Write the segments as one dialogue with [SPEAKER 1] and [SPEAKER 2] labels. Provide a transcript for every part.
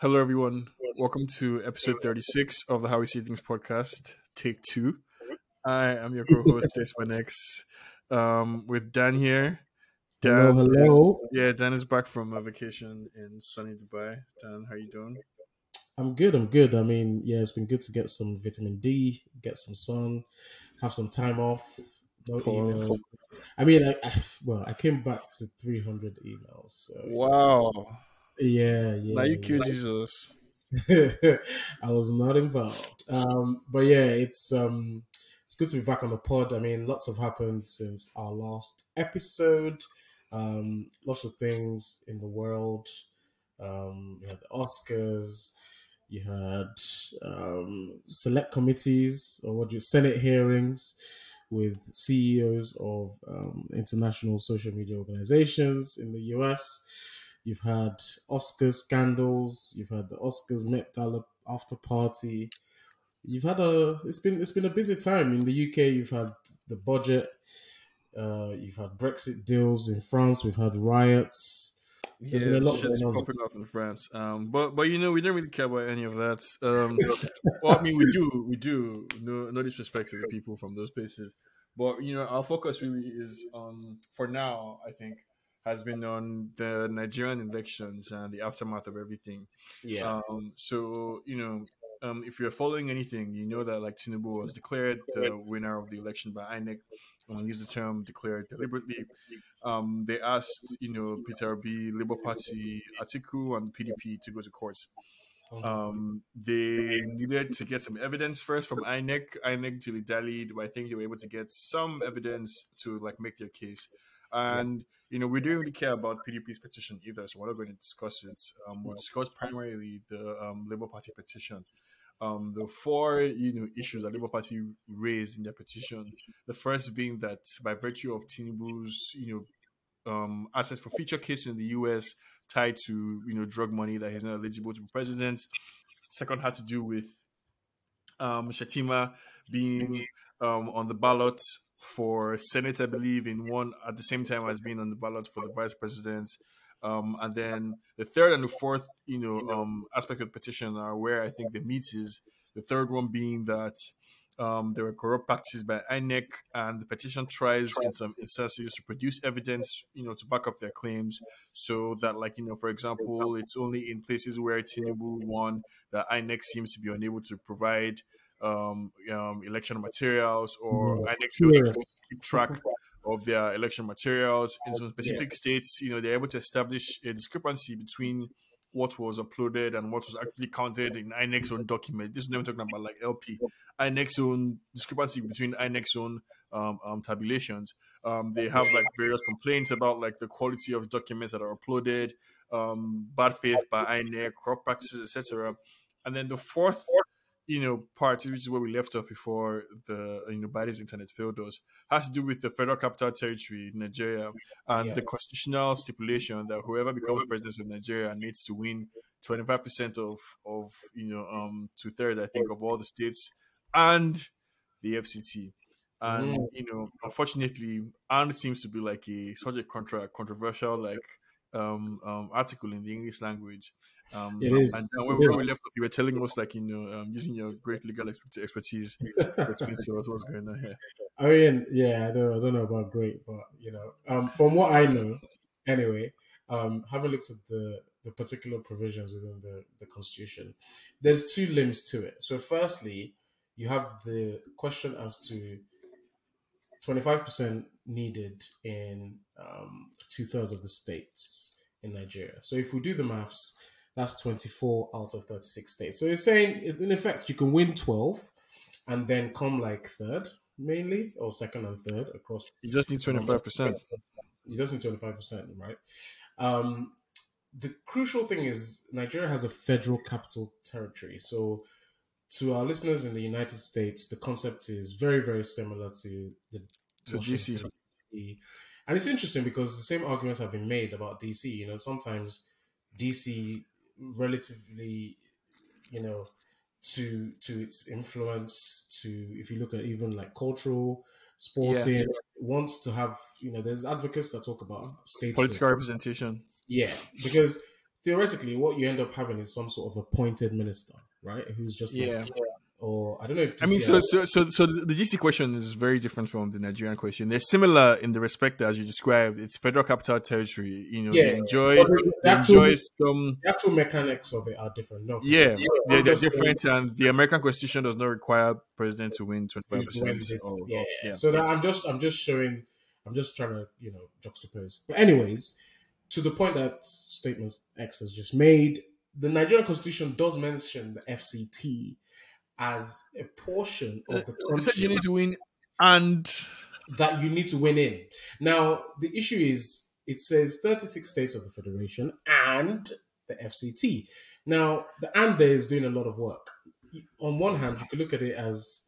[SPEAKER 1] Hello, everyone. Welcome to episode 36 of the How We See Things podcast, take two. I am your co host, Statesman X, um, with Dan here. Dan
[SPEAKER 2] Hello, hello.
[SPEAKER 1] Is, yeah, Dan is back from a vacation in sunny Dubai. Dan, how are you doing?
[SPEAKER 2] I'm good. I'm good. I mean, yeah, it's been good to get some vitamin D, get some sun, have some time off. No
[SPEAKER 1] Pause.
[SPEAKER 2] email. I mean, I, I well, I came back to 300 emails. So
[SPEAKER 1] Wow.
[SPEAKER 2] Yeah, yeah.
[SPEAKER 1] now you killed
[SPEAKER 2] yeah.
[SPEAKER 1] Jesus.
[SPEAKER 2] I was not involved. Um, but yeah, it's um, it's good to be back on the pod. I mean, lots have happened since our last episode. Um, lots of things in the world. Um, you had the Oscars. You had um, select committees or what do you Senate hearings with CEOs of um, international social media organizations in the US. You've had Oscar scandals. You've had the Oscars Met Gala after party. You've had a it's been it's been a busy time in the UK. You've had the budget. Uh, you've had Brexit deals in France. We've had riots. There's been a lot
[SPEAKER 1] shit's
[SPEAKER 2] going on.
[SPEAKER 1] popping off in France. Um, but but you know we don't really care about any of that. Um, well, I mean we do, we do. No no disrespect to the people from those places, but you know our focus really is on for now. I think has been on the Nigerian elections and the aftermath of everything.
[SPEAKER 2] Yeah,
[SPEAKER 1] Um, so you know, um, if you're following anything, you know that like Tinubu was declared the winner of the election by INEC. Um, use the term declared deliberately. Um, they asked, you know, Peter Obi, Labour Party, Atiku, and PDP to go to court. Um, they needed to get some evidence first from INEC. INEC dilly dallied, but I think they were able to get some evidence to like make their case. And you know, we don't really care about PDP's petition either, so we're not going to discuss it. Um, we'll discuss primarily the um, Labour Party petition. Um, the four you know issues that Labour Party raised in their petition. The first being that by virtue of Tinubu's you know um, forfeiture case in the US tied to you know drug money that he's not eligible to be president. Second had to do with um, Shettima being um, on the ballot for Senate, I believe, in one at the same time as being on the ballot for the vice president. Um, and then the third and the fourth, you know, um, aspect of the petition are where I think the meat is. The third one being that um, there were corrupt practices by INEC, and the petition tries in some instances to produce evidence, you know, to back up their claims. So that, like, you know, for example, it's only in places where Tinubu won that INEC seems to be unable to provide um, um, election materials, or
[SPEAKER 2] Yeah. Yeah.
[SPEAKER 1] keep track of their election materials. In some specific states, you know, they're able to establish a discrepancy between what was uploaded and what was actually counted in INEC's own document. This is not talking about like LP. INEC's own discrepancy between INEC's own um, um, tabulations. Um, they have like various complaints about like the quality of documents that are uploaded, um, bad faith by INEC, corrupt practices, etc. And then the fourth, you know, part, which is where we left off before the you know Biden's internet failed us, has to do with the federal capital territory, Nigeria, and
[SPEAKER 2] Yeah.
[SPEAKER 1] the constitutional stipulation that whoever becomes president of Nigeria needs to win twenty five percent of of you know um two thirds, I think, of all the states and the FCT. And
[SPEAKER 2] Mm.
[SPEAKER 1] you know, unfortunately, and seems to be like a such a contra controversial like um, um article in the English language. Um,
[SPEAKER 2] It is.
[SPEAKER 1] And when,
[SPEAKER 2] is.
[SPEAKER 1] we left you were telling us like you know um, using your great legal expert- expertise to explain to us what's going on here.
[SPEAKER 2] I mean, yeah, I don't, I don't know about great, but you know, um, from what I know, anyway, um, having looked at the the particular provisions within the the constitution, there's two limbs to it. So, firstly, you have the question as to twenty five percent needed in um, two thirds of the states in Nigeria. So, if we do the maths, that's twenty four out of thirty six states. So, it's saying in effect you can win twelve and then come like third mainly or second and third across
[SPEAKER 1] You just need twenty five percent.
[SPEAKER 2] you just need 25% right um the crucial thing is nigeria has a federal capital territory so to our listeners in the united states the concept is very very similar to the
[SPEAKER 1] To.
[SPEAKER 2] Washington. And it's interesting because the same arguments have been made about dc you know sometimes dc relatively you know to to its influence to if you look at even like cultural sporting wants to have you know there's advocates that talk about state
[SPEAKER 1] Political representation.
[SPEAKER 2] yeah because theoretically, what you end up having is some sort of appointed minister, right? Who's just like-
[SPEAKER 1] Yeah.
[SPEAKER 2] Or I don't know. If
[SPEAKER 1] I mean, so so so so the DC question is very different from the Nigerian question. They're similar in the respect that, as you described. It's federal capital territory. You know,
[SPEAKER 2] Yeah.
[SPEAKER 1] they enjoy
[SPEAKER 2] But the actual-
[SPEAKER 1] enjoy some.
[SPEAKER 2] the actual mechanics of it are different. No,
[SPEAKER 1] Yeah,
[SPEAKER 2] sure.
[SPEAKER 1] they're, they're different, and the American Constitution does not require president to win twenty five percent.
[SPEAKER 2] it- yeah. So that I'm just I'm just showing I'm just trying to you know juxtapose. But anyways, to the point that Statesman X has just made, the Nigerian Constitution does mention the FCT as a portion of the uh,
[SPEAKER 1] You said you need to win, and
[SPEAKER 2] that you need to win in. Now, the issue is it says 36 states of the Federation and the FCT. Now, the and there is doing a lot of work. On one hand, you could look at it as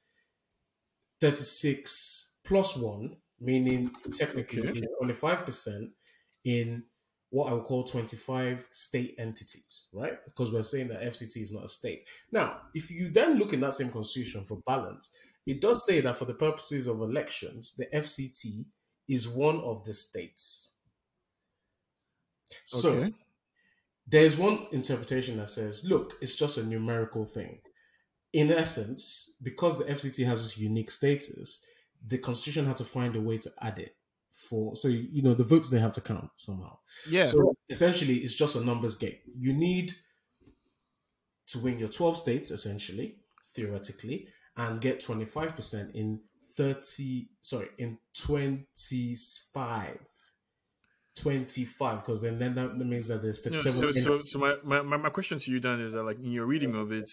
[SPEAKER 2] 36 plus one, meaning technically
[SPEAKER 1] Okay.
[SPEAKER 2] 25% in what I would call 25 state entities, right? Because we're saying that FCT is not a state. Now, if you then look in that same constitution for balance, it does say that for the purposes of elections, the FCT is one of the states. So there's one interpretation that says, look, it's just a numerical thing. In essence, because the FCT has this unique status, the constitution had to find a way to add it for so you know the votes they have to count somehow.
[SPEAKER 1] yeah,
[SPEAKER 2] So essentially, it's just a numbers game. You need to win your 12 states, essentially, theoretically, and get 25% in 30, sorry, in 25. 25, because then, then that means that there's
[SPEAKER 1] No,
[SPEAKER 2] 37.
[SPEAKER 1] so, so, so my, my, my question to you, Dan, is that like in your reading of it,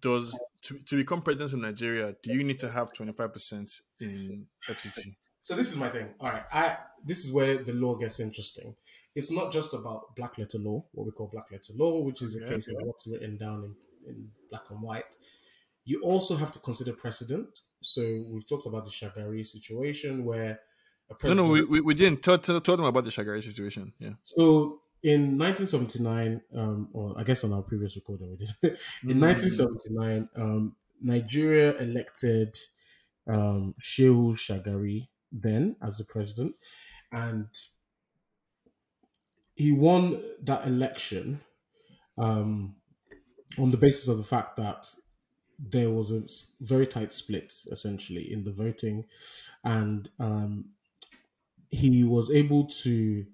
[SPEAKER 1] does to, to become president of Nigeria, do you need to have twenty five percent in FCT?
[SPEAKER 2] So this is my thing. All right, I this is where the law gets interesting. It's not just about black letter law, what we call black letter law, which is a
[SPEAKER 1] Yeah,
[SPEAKER 2] case of what's written down in, in black and white. You also have to consider precedent. So we've talked about the Shagari situation where a
[SPEAKER 1] No,
[SPEAKER 2] president.
[SPEAKER 1] no, we, we, we didn't. Tell, tell, tell them about the Shagari situation. Yeah.
[SPEAKER 2] So in 1979, um, or I guess on our previous recording we did. in
[SPEAKER 1] Mm.
[SPEAKER 2] 1979, um, Nigeria elected um, Shehu Shagari then as the president, and he won that election um, on the basis of the fact that there was a very tight split essentially in the voting, and um, he was able to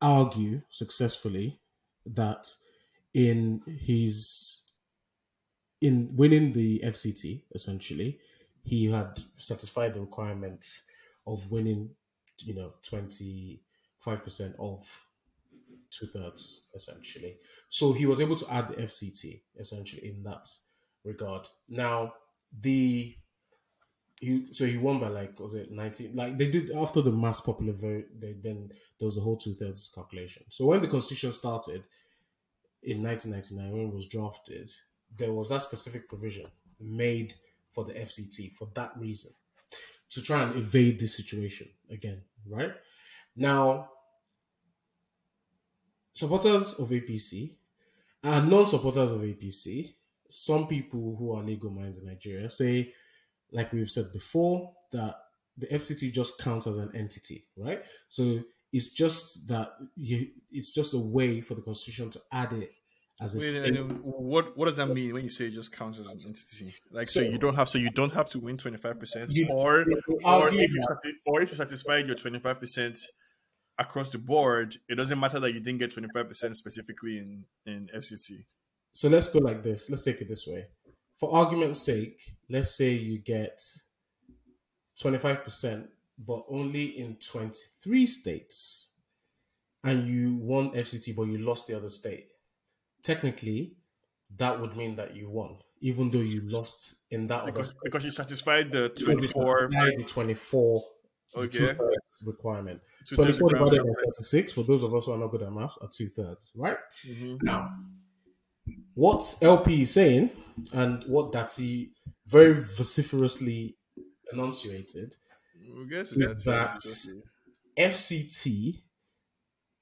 [SPEAKER 2] argue successfully that in his in winning the FCT essentially he had satisfied the requirement of winning you know 25% of two thirds essentially. So he was able to add the FCT essentially in that regard. Now the he so he won by like was it 19 like they did after the mass popular vote they then there was a whole two-thirds calculation. So when the constitution started in 1999 when it was drafted there was that specific provision made for the fct for that reason to try and evade this situation again right now supporters of apc and non-supporters of apc some people who are legal minds in nigeria say like we've said before, that the FCT just counts as an entity, right? So it's just that you, it's just a way for the constitution to add it as a
[SPEAKER 1] Wait,
[SPEAKER 2] state.
[SPEAKER 1] what what does that mean when you say it just counts as an entity? Like, so,
[SPEAKER 2] So-
[SPEAKER 1] you don't have, so you don't have to win twenty five percent, or or if you or if you satisfied your twenty five percent across the board, it doesn't matter that you didn't get twenty five percent specifically in in FCT.
[SPEAKER 2] So let's go like this. Let's take it this way. For argument's sake, let's say you get 25%, but only in 23 states, and you won FCT, but you lost the other state. Technically, that would mean that you won, even though you lost in that
[SPEAKER 1] Because
[SPEAKER 2] state.
[SPEAKER 1] because you satisfied the
[SPEAKER 2] Because
[SPEAKER 1] twenty
[SPEAKER 2] you
[SPEAKER 1] four.
[SPEAKER 2] satisfied the 24 the
[SPEAKER 1] Okay.
[SPEAKER 2] requirement. 24 divided by 36, for those of us who are not good at maths, are two thirds, right? Mm-hmm. Now, what LP is saying and what Datti very vociferously enunciated, Is
[SPEAKER 1] that-
[SPEAKER 2] FCT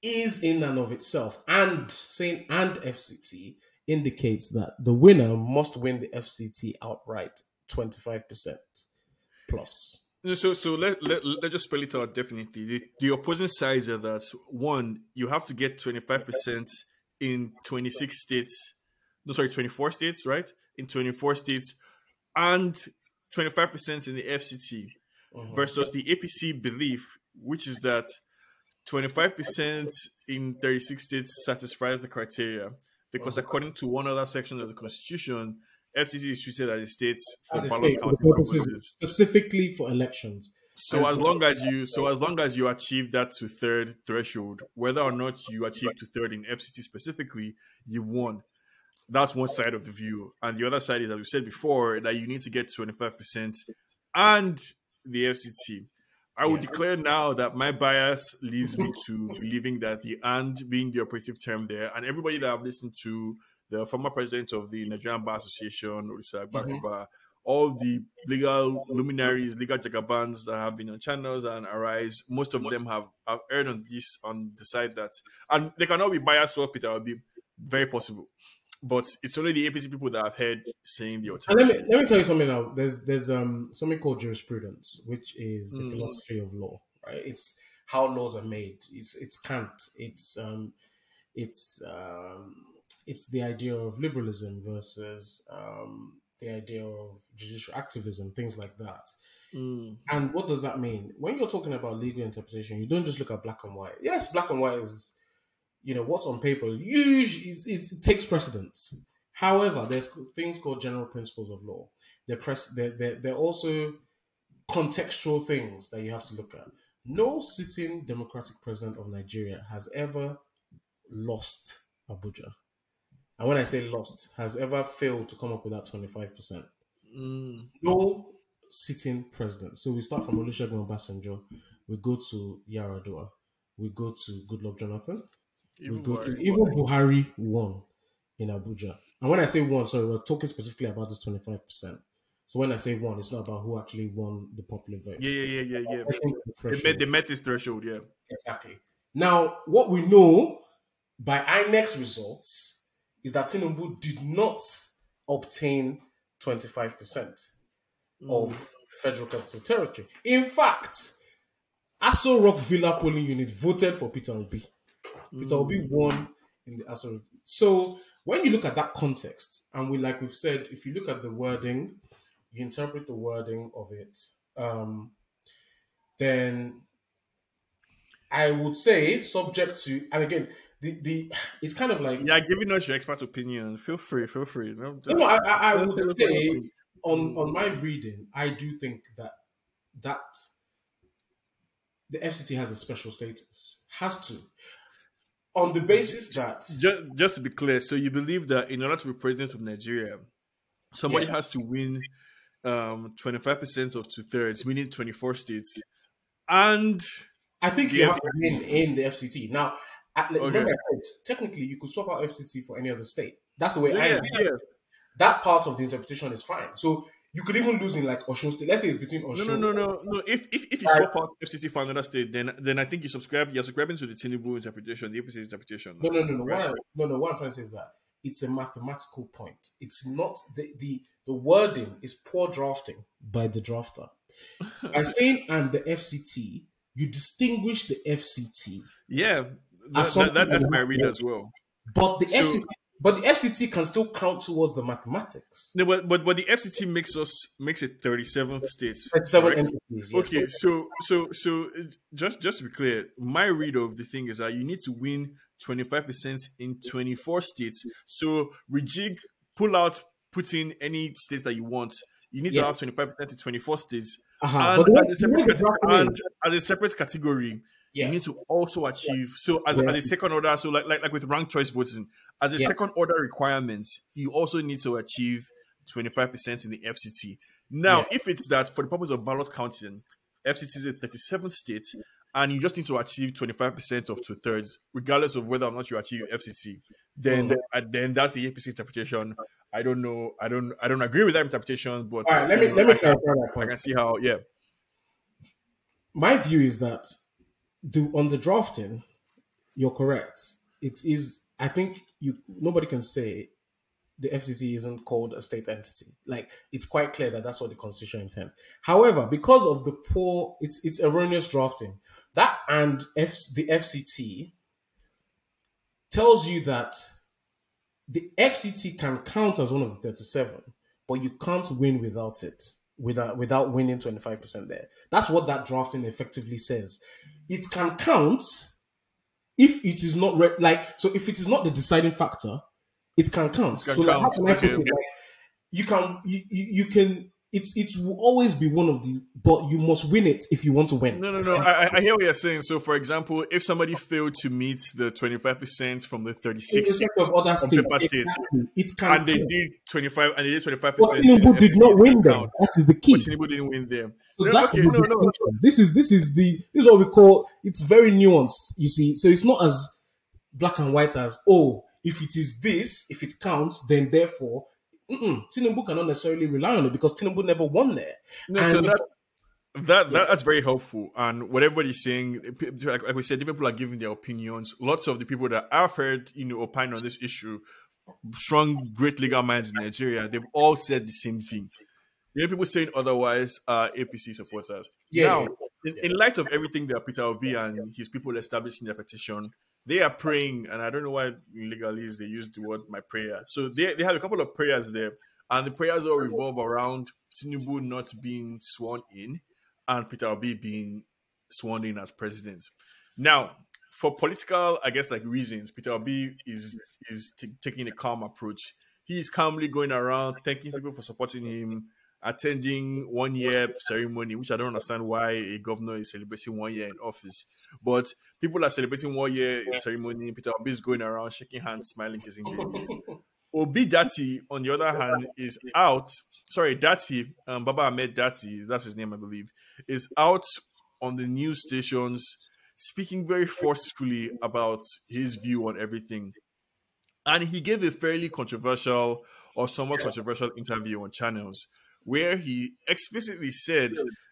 [SPEAKER 2] is in and of itself, and saying and FCT indicates that the winner must win the FCT outright 25% plus.
[SPEAKER 1] So, so let, let, let's just spell it out definitely. The, the opposing sides are that one, you have to get 25% in 26 states, no, sorry, 24 states, right? In 24 states, and 25% in the FCT
[SPEAKER 2] Mhm.
[SPEAKER 1] versus the APC belief, which is that 25% in 36 states satisfies the criteria because, mm-hmm. according to one other section of the Constitution, FCT is treated as a state for
[SPEAKER 2] As
[SPEAKER 1] ballot
[SPEAKER 2] state,
[SPEAKER 1] counting
[SPEAKER 2] purposes specifically for elections.
[SPEAKER 1] So as long as you so as long as you achieve that to third threshold, whether or not you achieve to third in FCT specifically, you've won. That's one side of the view, and the other side is, as we said before, that you need to get twenty five percent and the FCT. I would
[SPEAKER 2] Yeah.
[SPEAKER 1] declare now that my bias leads me to believing that the and being the operative term there, and everybody that I've listened to, the former president of the Nigerian Bar Association, Olisa mm-hmm. Agbakoba, all the legal luminaries, legal jagabans that have been on channels and arise, most of them have, have erred on this on the side that and they cannot be biased swap it, will be very possible. But it's only the APC people that I've heard saying the
[SPEAKER 2] And let me
[SPEAKER 1] alternative.
[SPEAKER 2] let me tell you something now. There's there's um something called jurisprudence, which is the
[SPEAKER 1] Mm.
[SPEAKER 2] philosophy of law, right? It's how laws are made. It's it's Kant. It's um it's um it's the idea of liberalism versus um the idea of judicial activism, things like that.
[SPEAKER 1] Mm.
[SPEAKER 2] And what does that mean? When you're talking about legal interpretation, you don't just look at black and white. Yes, black and white is, you know, what's on paper usually it takes precedence. However, there's things called general principles of law. They're, pres- they're, they're, they're also contextual things that you have to look at. No sitting democratic president of Nigeria has ever lost Abuja. And when I say lost, has ever failed to come up with that 25%
[SPEAKER 1] Mm.
[SPEAKER 2] no sitting president. So we start from Olusegun Obasanjo, we go to Yaradua, we go to Goodluck Jonathan, we
[SPEAKER 1] Even
[SPEAKER 2] go to
[SPEAKER 1] Buhari.
[SPEAKER 2] even Buhari won in Abuja. And when I say won, sorry, we're talking specifically about this twenty five percent. So when I say won, it's not about who actually won the popular vote.
[SPEAKER 1] Yeah, yeah, yeah, yeah, yeah.
[SPEAKER 2] The
[SPEAKER 1] They met, they met this threshold, yeah.
[SPEAKER 2] Exactly. Now, what we know by INEC's results is that Tinubu did not obtain 25% of mm. Federal Capital Territory. In fact, Aso Rock Villa polling unit voted for Peter Obi. Peter Obi one in the Rock. So when you look at that context, and we like we've said, if you look at the wording, you interpret the wording of it, um, then I would say subject to, and again, the the it's kind of like
[SPEAKER 1] Yeah, giving us your expert opinion. Feel free, feel free. No, just-
[SPEAKER 2] no, I, I, I would
[SPEAKER 1] tell us what you
[SPEAKER 2] say on on my reading, I do think that that the FCT has a special status, has to, on the basis that
[SPEAKER 1] just, just to be clear, so you believe that in order to be president of Nigeria, somebody
[SPEAKER 2] Yes.
[SPEAKER 1] has to win um, 25% of two thirds, meaning 24 states. And
[SPEAKER 2] I think you have to win in the FCT. Now, at,
[SPEAKER 1] Okay.
[SPEAKER 2] remember, technically, you could swap out FCT for any other state. That's the way I
[SPEAKER 1] yeah,
[SPEAKER 2] it.
[SPEAKER 1] yeah.
[SPEAKER 2] That part of the interpretation is fine. So you could even lose in like Osun State. Let's say it's between
[SPEAKER 1] No,
[SPEAKER 2] Osun.
[SPEAKER 1] no, no, no, no. If if, if you swap out FCT for another state, then then I think you subscribe. You're subscribing to the Tinubu interpretation, the APC interpretation.
[SPEAKER 2] No, no, no, no.
[SPEAKER 1] Right.
[SPEAKER 2] No, no. What I'm trying to say is that it's a mathematical point. It's not the the the wording is poor drafting by the drafter. by saying and the FCT, you distinguish the FCT,
[SPEAKER 1] Yeah, that, that, that- that's my read as well.
[SPEAKER 2] but the
[SPEAKER 1] So-
[SPEAKER 2] FCT, but the FCT can still count towards the mathematics.
[SPEAKER 1] No, but but, but the FCT makes us makes it 37 states.
[SPEAKER 2] Seven
[SPEAKER 1] correct?
[SPEAKER 2] entities. Yes.
[SPEAKER 1] Okay, so so so just just to be clear, my read of the thing is that you need to win 25% in 24 states. So rejig, pull out, put in any states that you want. You need
[SPEAKER 2] Yeah.
[SPEAKER 1] to have 25% in 24 states.
[SPEAKER 2] Uh-huh.
[SPEAKER 1] And,
[SPEAKER 2] But the way-
[SPEAKER 1] as, a separate
[SPEAKER 2] the
[SPEAKER 1] cate-
[SPEAKER 2] drafting
[SPEAKER 1] and as a separate category,
[SPEAKER 2] yeah.
[SPEAKER 1] you need to also achieve so as,
[SPEAKER 2] Yeah.
[SPEAKER 1] as a second order so like, like like with ranked choice voting as a
[SPEAKER 2] Yeah.
[SPEAKER 1] second order requirement you also need to achieve 25% in the fct now
[SPEAKER 2] Yeah.
[SPEAKER 1] if it's that for the purpose of ballot counting fct is a 37th state and you just need to achieve 25% of two-thirds regardless of whether or not you achieve fct then
[SPEAKER 2] Mhm.
[SPEAKER 1] uh, then that's the apc interpretation i don't know i don't i don't agree with that interpretation but
[SPEAKER 2] All right. Let me
[SPEAKER 1] know,
[SPEAKER 2] let me
[SPEAKER 1] I, can,
[SPEAKER 2] clarify that
[SPEAKER 1] I
[SPEAKER 2] point.
[SPEAKER 1] can see how yeah
[SPEAKER 2] my view is that the on the drafting, you're correct. It is. I think you nobody can say the FCT isn't called a state entity. Like it's quite clear that that's what the constitution intends. However, because of the poor, it's it's erroneous drafting. That and F, the FCT tells you that the FCT can count as one of the 37, but you can't win without it, without without winning 25% there. That's what that drafting effectively says. It can count if it is not re- like so if it is not the deciding factor, it can count.
[SPEAKER 1] It can
[SPEAKER 2] so
[SPEAKER 1] count.
[SPEAKER 2] like, how can I
[SPEAKER 1] Okay,
[SPEAKER 2] put it?
[SPEAKER 1] okay.
[SPEAKER 2] Like, you can you, you, you can it it will always be one of the but you must win it if you want to win.
[SPEAKER 1] No, no, no. I, I- hear what you're saying. So, for example, if somebody failed to meet the 25% from the 36
[SPEAKER 2] respect of other states, exactly, it can
[SPEAKER 1] and they did 25 and they did 25%.
[SPEAKER 2] But Tinubu did not win them. That is the key.
[SPEAKER 1] But Tinubu didn't win them.
[SPEAKER 2] So
[SPEAKER 1] No,
[SPEAKER 2] that's
[SPEAKER 1] okay, no, no.
[SPEAKER 2] This is this is the this is what we call it's very nuanced. You see, so it's not as black and white as oh, if it is this, if it counts, then therefore, mm-mm, Tinubu cannot necessarily rely on it because Tinubu never won there.
[SPEAKER 1] No, so
[SPEAKER 2] And-
[SPEAKER 1] that, that, that that's very helpful. And what everybody's saying, like, like we said, different people are giving their opinions. Lots of the people that I've heard, you know, opine on this issue, strong, great legal minds in Nigeria, they've all said the same thing. You know, people saying otherwise uh, are APC supporters.
[SPEAKER 2] Yeah,
[SPEAKER 1] now,
[SPEAKER 2] yeah,
[SPEAKER 1] in, in light of everything that Peter Obi and his people established in their petition, they are praying, and I don't know why in legalese they use the word my prayer. So they, they have a couple of prayers there, and the prayers all revolve around Tinubu not being sworn in and Peter Obi being sworn in as president. Now, for political, I guess, like reasons, Peter Obi is is t- taking a calm approach. He is calmly going around thanking people for supporting him, attending one year ceremony, which I don't understand why a governor is celebrating one year in office. But people are celebrating one year ceremony. Peter Obi is going around shaking hands, smiling, kissing babies. Obi Datti, on the other hand, is out. Sorry, Datti, um, Baba Ahmed Datti, that's his name, I believe, is out on the news stations speaking very forcefully about his view on everything. And he gave a fairly controversial or somewhat controversial interview on channels where he explicitly said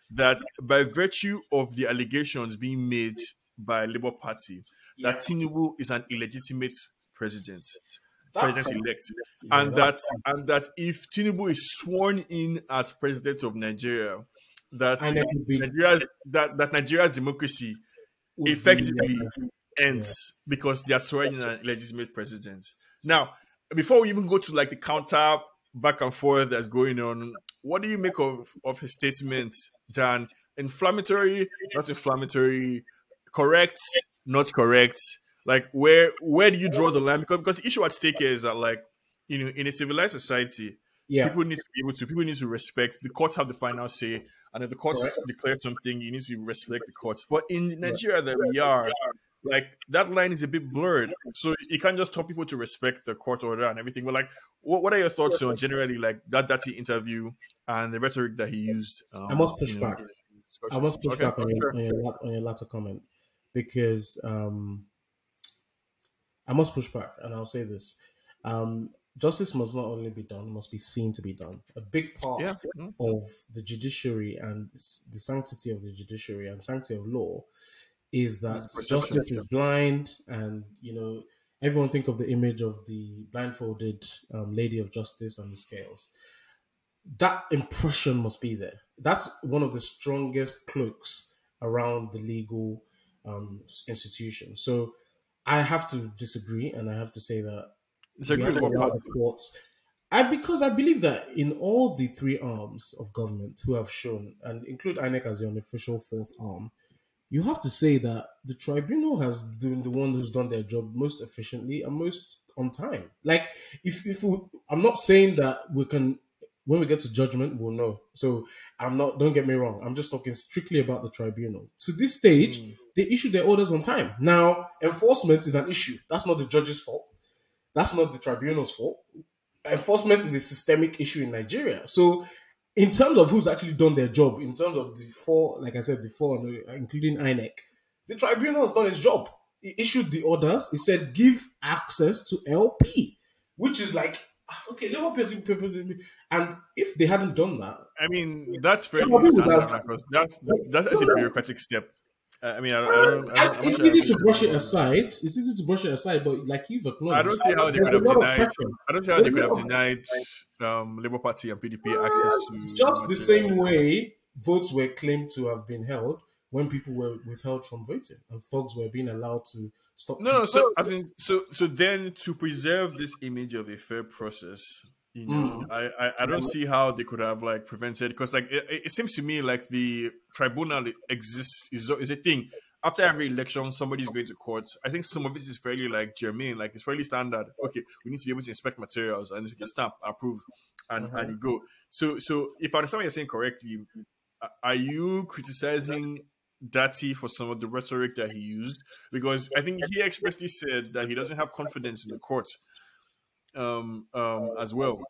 [SPEAKER 1] that by virtue of the allegations being made by Labour Party, that Tinubu is an illegitimate president president elect, and that and that if Tinubu is sworn in as president of Nigeria, that
[SPEAKER 2] be-
[SPEAKER 1] Nigeria's that, that Nigeria's democracy
[SPEAKER 2] would be-
[SPEAKER 1] effectively ends because they are swearing in an illegitimate president. Now, before we even go to like the counter back and forth that's going on, what do you make of of his statement? Dan, inflammatory, not inflammatory, correct, not correct. Like where where do you draw the line? Because because the issue at stake here is that like you know in a civilized society,
[SPEAKER 2] yeah.
[SPEAKER 1] people need to be able to people need to respect the courts have the final say and if the courts
[SPEAKER 2] Correct.
[SPEAKER 1] declare something you need to respect the courts but in nigeria that we are like that line is a bit blurred so you can't just tell people to respect the court order and everything but like what, what are your thoughts on generally like that that interview and the rhetoric that he used um,
[SPEAKER 2] I must push
[SPEAKER 1] you know,
[SPEAKER 2] back. I must push
[SPEAKER 1] Okay,
[SPEAKER 2] back on your,
[SPEAKER 1] sure.
[SPEAKER 2] on, your, on your latter comment because um, I must push back, and I'll say this: um, justice must not only be done, must be seen to be done. A big part
[SPEAKER 1] yeah mm,
[SPEAKER 2] of the judiciary and the sanctity of the judiciary and sanctity of law is that justice is blind, and you know everyone think of the image of the blindfolded um, lady of justice on the scales. That impression must be there. That's one of the strongest cloaks around the legal um, institution. So I have to disagree, and I have to say that
[SPEAKER 1] disagree with what
[SPEAKER 2] to allow
[SPEAKER 1] part
[SPEAKER 2] the courts. I because I believe that in all the three arms of government who have shown, and include INEC as the unofficial fourth arm, you have to say that the tribunal has been the one who's done their job most efficiently and most on time. Like if if we, I'm not saying that we can when we get to judgment we'll know. So I'm not. Don't get me wrong. I'm just talking strictly about the tribunal. To this stage,
[SPEAKER 1] Mm.
[SPEAKER 2] they issue their orders on time. Now enforcement is an issue. That's not the judge's fault. That's not the tribunal's fault. Enforcement is a systemic issue in Nigeria. So, in terms of who's actually done their job, in terms of the four, like I said before, including INEC, the tribunal has done its job. It issued the orders. It said give access to LP, which is like okay, pay people. And if they hadn't done that,
[SPEAKER 1] i mean that's fairly
[SPEAKER 2] Some of it would
[SPEAKER 1] standard across that's that's a bureaucratic step. Uh, I mean, I, I uh, don't, I don't,
[SPEAKER 2] it's easy to brush it aside. It's easy to brush it aside, but like you've acknowledged,
[SPEAKER 1] I don't see how they could have denied. I don't see how they could have denied um, Labour Party and PDP uh, access to
[SPEAKER 2] just the same way votes were claimed to have been held when people were withheld from voting and folks were being allowed to stop.
[SPEAKER 1] No, no. So I think so. So then, to preserve this image of a fair process, you know, mm. I, I, I don't see how they could have like prevented because like it, it, seems to me like the tribunal exists is is a thing. After every election, somebody's going to court. I think some of this is fairly like germane, like it's fairly standard. Okay, we need to be able to inspect materials and you can stamp, approve, and mm-hmm. and you go. So so if I understand what you're saying correctly, are you criticizing Datti for some of the rhetoric that he used? Because I think he expressly said that he doesn't have confidence in the courts um, um, as well.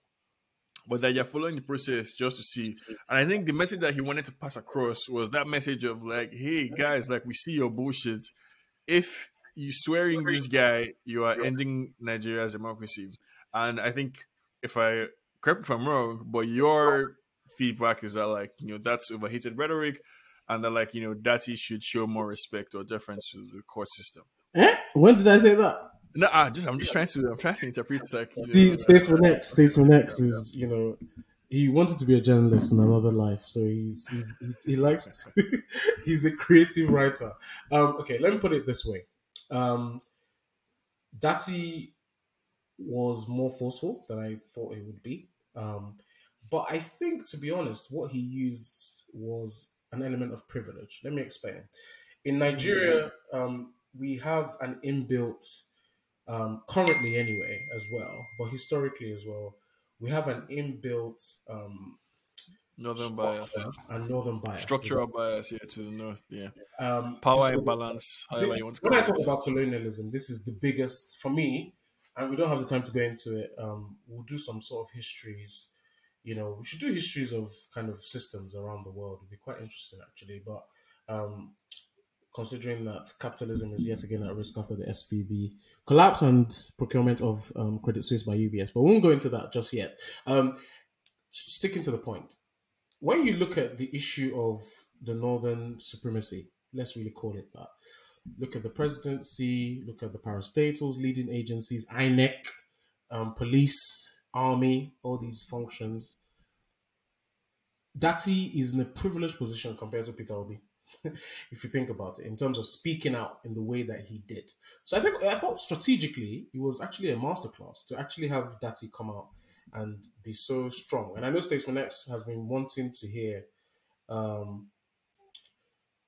[SPEAKER 1] But that you're following the process just to see. And I think the message that he wanted to pass across was that message of like, hey guys, like we see your bullshit. If you swearing in this guy, you are ending Nigeria's democracy. And I think if I correct if I'm wrong, but your feedback is that like, you know, that's overheated rhetoric and that like, you know, Datti should show more respect or deference to the court system.
[SPEAKER 2] Eh? When did I say that?
[SPEAKER 1] No, I just I'm just trying to I'm trying to interpret like
[SPEAKER 2] you know, Statesman X. Statesman X is you know he wanted to be a journalist in another life, so he's, he's he, he likes to, he's a creative writer. Um, okay, let me put it this way: um, was more forceful than I thought it would be, um, but I think, to be honest, what he used was an element of privilege. Let me explain. In Nigeria, um, we have an inbuilt um, currently anyway as well, but historically as well, we have an inbuilt um,
[SPEAKER 1] northern bias
[SPEAKER 2] and northern bias,
[SPEAKER 1] structural bias, yeah, to the north, yeah. Um, Power so imbalance, however you want to.
[SPEAKER 2] When I talk about colonialism, this is the biggest for me, and we don't have the time to go into it. Um, we'll do some sort of histories. You know, we should do histories of kind of systems around the world. It'd be quite interesting actually, but um, considering that capitalism is yet again at risk after the SVB collapse and procurement of um, Credit Suisse by UBS. But we won't go into that just yet. Um, sticking to the point, when you look at the issue of the northern supremacy, let's really call it that. Look at the presidency, look at the parastatals, leading agencies, INEC, um, police, army, all these functions. Datti is in a privileged position compared to Peter Obi. if you think about it, in terms of speaking out in the way that he did. So I think I thought strategically it was actually a masterclass to actually have Datti come out and be so strong. And I know Statesman X has been wanting to hear um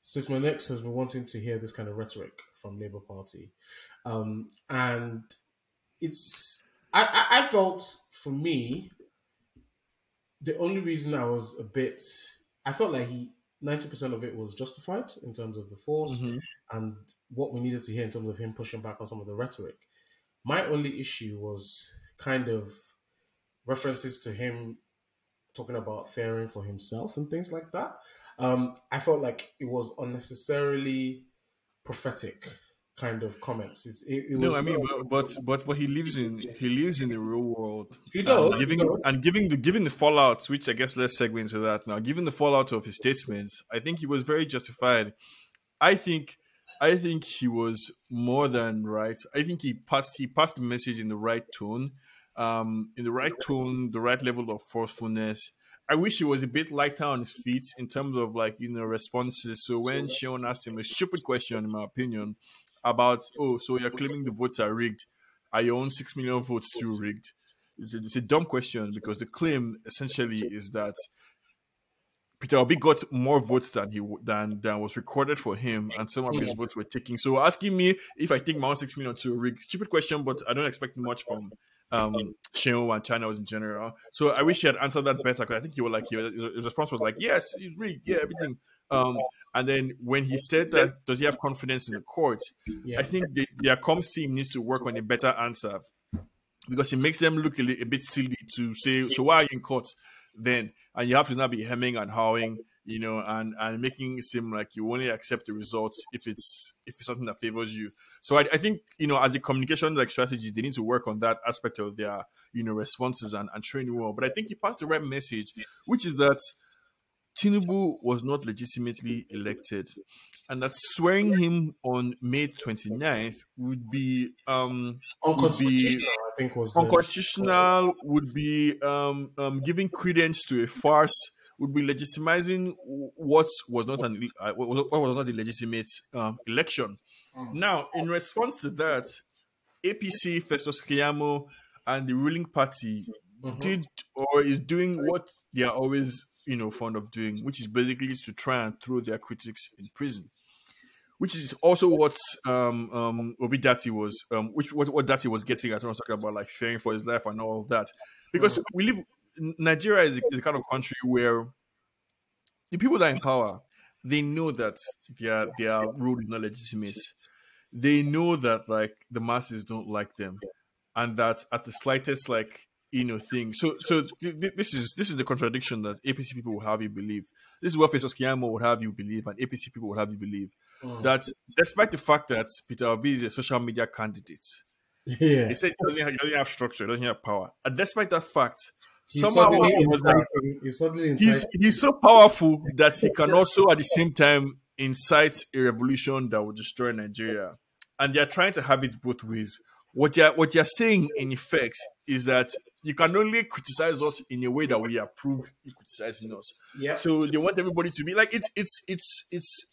[SPEAKER 2] Statesman X has been wanting to hear this kind of rhetoric from Labour Party. Um and it's I, I, I felt for me the only reason I was a bit I felt like he 90% of it was justified in terms of the force mm-hmm. and what we needed to hear in terms of him pushing back on some of the rhetoric. My only issue was kind of references to him talking about fearing for himself and things like that. Um, I felt like it was unnecessarily prophetic kind of comments. It's, it, it
[SPEAKER 1] no, I mean, but, but but but he lives in he lives in the real world.
[SPEAKER 2] He does,
[SPEAKER 1] and giving
[SPEAKER 2] he does.
[SPEAKER 1] and giving the giving the fallout, which I guess let's segue into that now. Given the fallout of his statements, I think he was very justified. I think I think he was more than right. I think he passed he passed the message in the right tone, um, in the right tone, the right level of forcefulness. I wish he was a bit lighter on his feet in terms of like you know responses. So when Sean asked him a stupid question, in my opinion, about oh, so you're claiming the votes are rigged. Are your own six million votes too rigged? It's a, it's a dumb question because the claim essentially is that Peter Obi got more votes than he than than was recorded for him, and some of his votes were taken. So asking me if I think my own six million to rig, stupid question, but I don't expect much from um Chino and channels in general. So I wish he had answered that better because I think he was like his response was like yes, he's rigged, yeah, everything. Um, and then when he said that, does he have confidence in the court? Yeah. I think the, their comms team needs to work on a better answer because it makes them look a, little, a bit silly to say, so why are you in court then? And you have to now be hemming and hawing, you know, and, and making it seem like you only accept the results if it's if it's something that favors you. So I, I think, you know, as a communication like strategy, they need to work on that aspect of their, you know, responses and, and training well. But I think he passed the right message, which is that Tinubu was not legitimately elected. and that swearing him on May 29th would be um would be
[SPEAKER 2] Unconstitutional, I think was the-
[SPEAKER 1] unconstitutional, would be um, um giving credence to a farce, would be legitimizing what was not an uh, what was not a legitimate um, election. Now, in response to that, APC, Festus Keyamo, and the ruling party
[SPEAKER 2] Mhm.
[SPEAKER 1] did or is doing what they are always, you know, fond of doing, which is basically to try and throw their critics in prison. Which is also what um um Obi Datti was um which what, what Datti was getting at when I was talking about like fearing for his life and all of that. Because we live Nigeria is a, is a kind of country where the people that are in power, they know that their their rule is not legitimate. They know that like the masses don't like them, and that at the slightest like you know thing. So so th- th- this is this is the contradiction that APC people will have you believe. This is what Festus Keyamo would have you believe, and APC people would have you believe
[SPEAKER 2] Mm.
[SPEAKER 1] that despite the fact that Peter Obi is a social media candidate,
[SPEAKER 2] yeah.
[SPEAKER 1] he said he doesn't have, he doesn't have structure, he doesn't have power, and despite that fact,
[SPEAKER 2] He's
[SPEAKER 1] somehow
[SPEAKER 2] suddenly
[SPEAKER 1] he was like,
[SPEAKER 2] he's
[SPEAKER 1] he's he's so powerful that he can also at the same time incite a revolution that will destroy Nigeria. And they're trying to have it both ways. What they're what they're saying in effect is that you can only criticize us in a way that we approve you criticizing us.
[SPEAKER 2] yeah.
[SPEAKER 1] So they want everybody to be like it's it's it's it's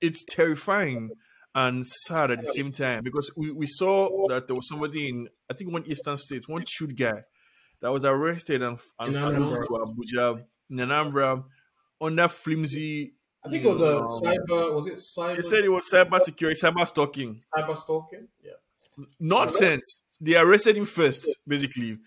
[SPEAKER 1] it's terrifying and sad at the same time because we, we saw that there was somebody in I think one eastern state, one Chude guy that was arrested and, and
[SPEAKER 2] In
[SPEAKER 1] flown
[SPEAKER 2] Anambra.
[SPEAKER 1] to Abuja in Anambra under flimsy.
[SPEAKER 2] I think it was a
[SPEAKER 1] um,
[SPEAKER 2] cyber. Was it cyber?
[SPEAKER 1] They said it was cyber security, cyber stalking.
[SPEAKER 2] cyber stalking. Yeah.
[SPEAKER 1] Nonsense. They arrested him first, basically.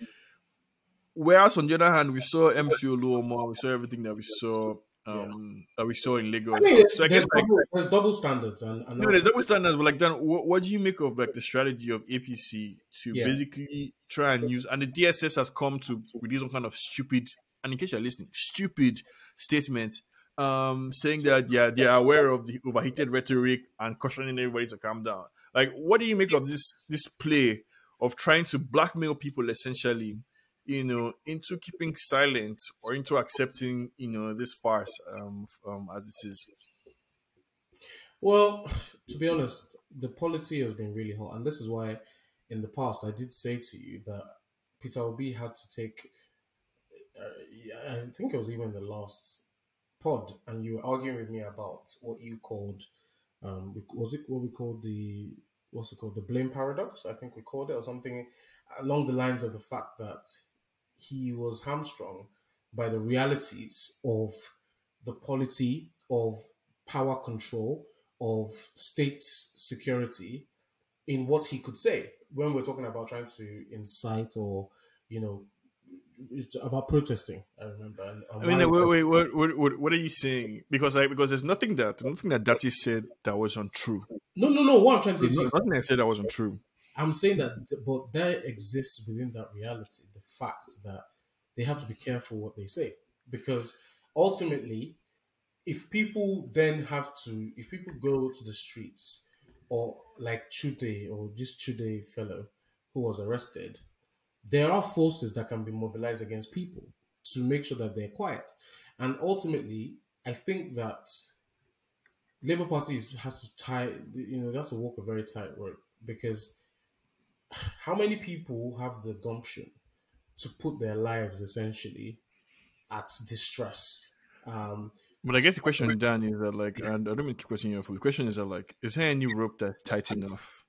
[SPEAKER 1] Whereas on the other hand, we saw MC Oluomo, we saw everything that we saw um that we saw in Lagos.
[SPEAKER 2] I mean,
[SPEAKER 1] so I
[SPEAKER 2] there's,
[SPEAKER 1] guess like
[SPEAKER 2] double, there's double standards, and, and
[SPEAKER 1] no, there's double standards, but like then what, what do you make of like the strategy of APC to
[SPEAKER 2] Yeah.
[SPEAKER 1] basically try and use and the DSS has come to release some kind of stupid and in case you're listening, stupid statement um saying that yeah they are aware of the overheated rhetoric and cautioning everybody to calm down. Like what do you make of this this play of trying to blackmail people essentially you know, into keeping silent or into accepting, you know, this farce um, um as it is.
[SPEAKER 2] Well, to be honest, the polity has been really hot, and this is why, in the past, I did say to you that Peter Obi had to take. Uh, I think it was even the last pod, and you were arguing with me about what you called, um, was it what we called the what's it called the blame paradox? I think we called it or something along the lines of the fact that he was hamstrung by the realities of the polity of power control of state security in what he could say when we're talking about trying to incite or you know about protesting i remember and, and
[SPEAKER 1] I mean,
[SPEAKER 2] why-
[SPEAKER 1] wait, wait, what, what, what, are you saying? Because like, because there's nothing that nothing that Datti said that was untrue.
[SPEAKER 2] no no no what i'm trying to say
[SPEAKER 1] nothing I said that wasn't true.
[SPEAKER 2] I'm saying that, but there exists within that reality the fact that they have to be careful what they say. Because ultimately, if people then have to, if people go to the streets or like Chude or this Chude fellow who was arrested, there are forces that can be mobilized against people to make sure that they're quiet, and ultimately, I think that Labour Party has to tie, you know, that's to walk a very tight rope. Because how many people have the gumption to put their lives essentially at distress? Um,
[SPEAKER 1] But I guess the question, Dan, is that like, and I don't mean to keep questioning you. The question is that like, is there any rope that's tight enough?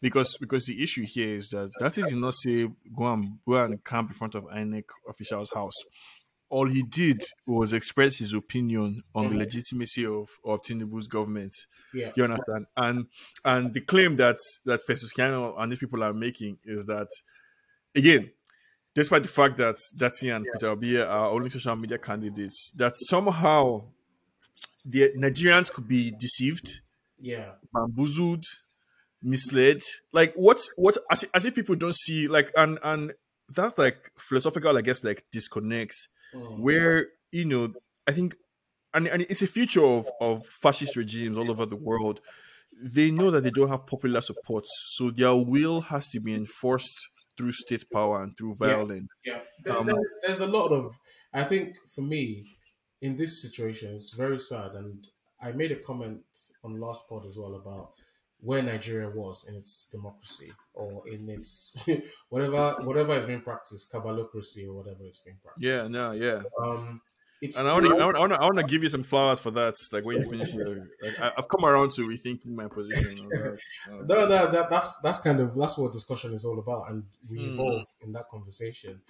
[SPEAKER 1] Because because the issue here is that that is not say go and go and camp in front of INEC official's house. All he did was express his opinion on the
[SPEAKER 2] Mhm.
[SPEAKER 1] legitimacy of of Tinubu's government.
[SPEAKER 2] yeah,
[SPEAKER 1] You understand? And and the claim that that Festus Kano and these people are making is that again, despite the fact that Datti and Peter Obi are only social media candidates, that somehow the Nigerians could be deceived,
[SPEAKER 2] yeah,
[SPEAKER 1] bamboozled, misled. Like what what as, as if people don't see like and and that like philosophical, I guess, like disconnect
[SPEAKER 2] Mm.
[SPEAKER 1] where you know I think and, and it's a feature of, of fascist regimes all over the world. They know that they don't have popular support, so their will has to be enforced through state power and through violence.
[SPEAKER 2] yeah. There-
[SPEAKER 1] Um,
[SPEAKER 2] there's, there's a lot of, I think for me, in this situation, it's very sad, and I made a comment on last pod as well about where Nigeria was in its democracy or in its whatever whatever is being practiced, cabalocracy or whatever is being practiced.
[SPEAKER 1] Yeah, no, yeah.
[SPEAKER 2] Um, it's
[SPEAKER 1] And I want to, I want, I want to, I want to give you some flowers for that. Like when you finish your, like, I, I've come around to rethinking my position. On that. Uh,
[SPEAKER 2] no, no, that, that's that's kind of that's what discussion is all about, and we
[SPEAKER 1] Hmm.
[SPEAKER 2] evolve in that conversation.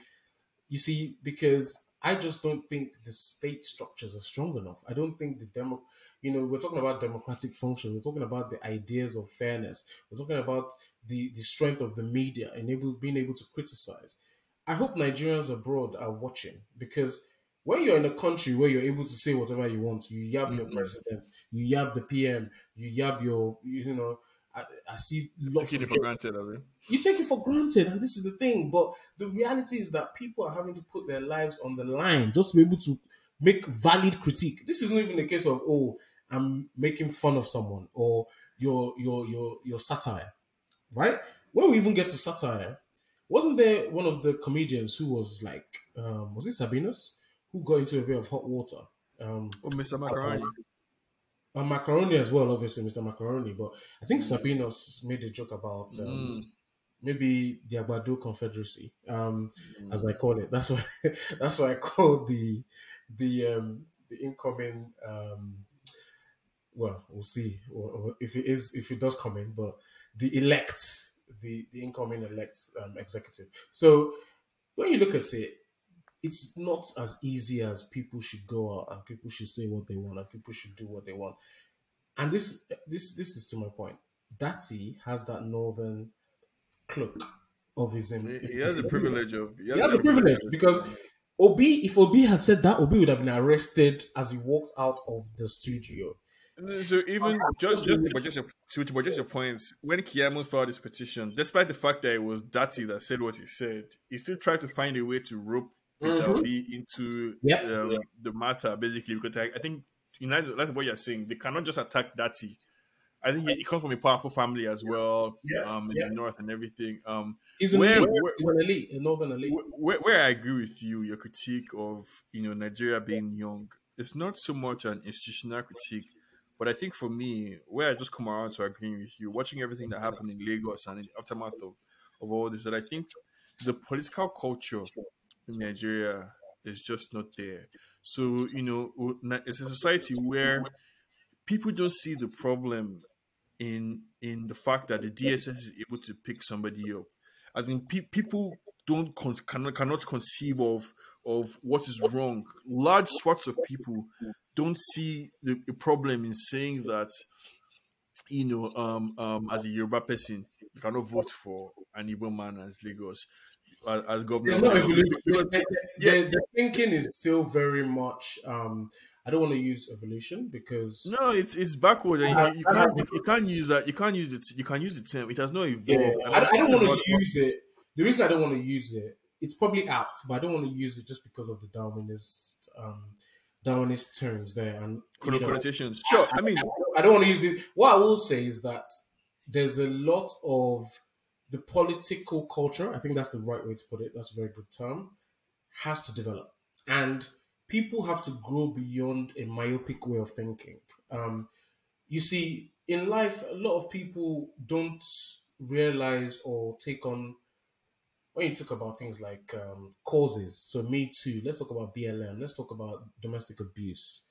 [SPEAKER 2] You see, because I just don't think the state structures are strong enough. I don't think the demo, you know, we're talking about democratic function. We're talking about the ideas of fairness. We're talking about the the strength of the media and able being able to criticize. I hope Nigerians abroad are watching because when you're in a country where you're able to say whatever you want, you yab your
[SPEAKER 1] Mhm.
[SPEAKER 2] president, you yab the PM, you yab your, you know, I, I see lots
[SPEAKER 1] Take
[SPEAKER 2] of
[SPEAKER 1] it for granted, I mean.
[SPEAKER 2] you take it for granted, and this is the thing. But the reality is that people are having to put their lives on the line just to be able to make valid critique. This is not even a case of oh, I'm making fun of someone or your your your your satire, right? When we even get to satire, wasn't there one of the comedians who was like, um, was it Sabinus, who got into a bit of hot water? Um,
[SPEAKER 1] Oh, Mr. Macaroni.
[SPEAKER 2] uh, macaroni as well, obviously, Mr. Macaroni. But I think Sabinus made a joke about um,
[SPEAKER 1] Mm.
[SPEAKER 2] maybe the Agbado Confederacy, um,
[SPEAKER 1] Mm.
[SPEAKER 2] as I call it. That's what that's what I call the the um, the incoming. Um, well, we'll see or, or if it is if it does come in, but the elect, the the incoming elect um, executive. So when you look at it, it's not as easy as people should go out and people should say what they want and people should do what they want. And this this this is to my point. Datti has that northern cloak of his.
[SPEAKER 1] He he has the privilege of.
[SPEAKER 2] He has the privilege because Obi, if Obi had said that, Obi would have been arrested as he walked out of the studio.
[SPEAKER 1] So even just just but just your, to, but just your points, when Keyamo filed his petition, despite the fact that it was Datti that said what he said, he still tried to find a way to rope
[SPEAKER 2] Mhm.
[SPEAKER 1] Obi into
[SPEAKER 2] Yep.
[SPEAKER 1] um, the matter, basically, because I, I think United, that's what you're saying. They cannot just attack Datti. I think he, he comes from a powerful family as well,
[SPEAKER 2] Yeah,
[SPEAKER 1] um, in
[SPEAKER 2] yeah.
[SPEAKER 1] the north and everything. Um,
[SPEAKER 2] He's an,
[SPEAKER 1] Where-
[SPEAKER 2] elite.
[SPEAKER 1] where-
[SPEAKER 2] He's an elite, a northern elite.
[SPEAKER 1] Wh- where, where I agree with you, your critique of you know Nigeria being young, it's not so much an institutional critique, but I think for me, where I just come around to agreeing with you, watching everything that happened in Lagos and in the aftermath of, of all this, that I think the political culture Nigeria is just not there. So you know, it's a society where people don't see the problem in in the fact that the DSS is able to pick somebody up. As in, pe- people don't con- cannot cannot conceive of of what is wrong. Large swaths of people don't see the, the problem in saying that you know, um, um, as a Yoruba person, you cannot vote for an Igbo man as Lagos as, as.
[SPEAKER 2] There's no evolution.
[SPEAKER 1] Because-
[SPEAKER 2] The,
[SPEAKER 1] yeah.
[SPEAKER 2] the, thinking is still very much. Um, I don't want to use evolution because
[SPEAKER 1] No, it's it's backward. And
[SPEAKER 2] Uh,
[SPEAKER 1] you, you can't you, you can't use that. You can't use it. You can't use the term. It has not evolved.
[SPEAKER 2] Yeah, I,
[SPEAKER 1] I'm
[SPEAKER 2] don't want to use it. The reason I don't want to use it, it's probably apt, but I don't want to use it just because of the Darwinist, um, Darwinist terms there. And you know,
[SPEAKER 1] connotations. Sure. I mean,
[SPEAKER 2] I don't want to use it. What I will say is that there's a lot of the political culture. I think that's the right way to put it. That's a very good term. Has to develop, and people have to grow beyond a myopic way of thinking. Um, you see, in life, a lot of people don't realize or take on when you talk about things like um, causes. So, Me Too. Let's talk about BLM. Let's talk about domestic abuse.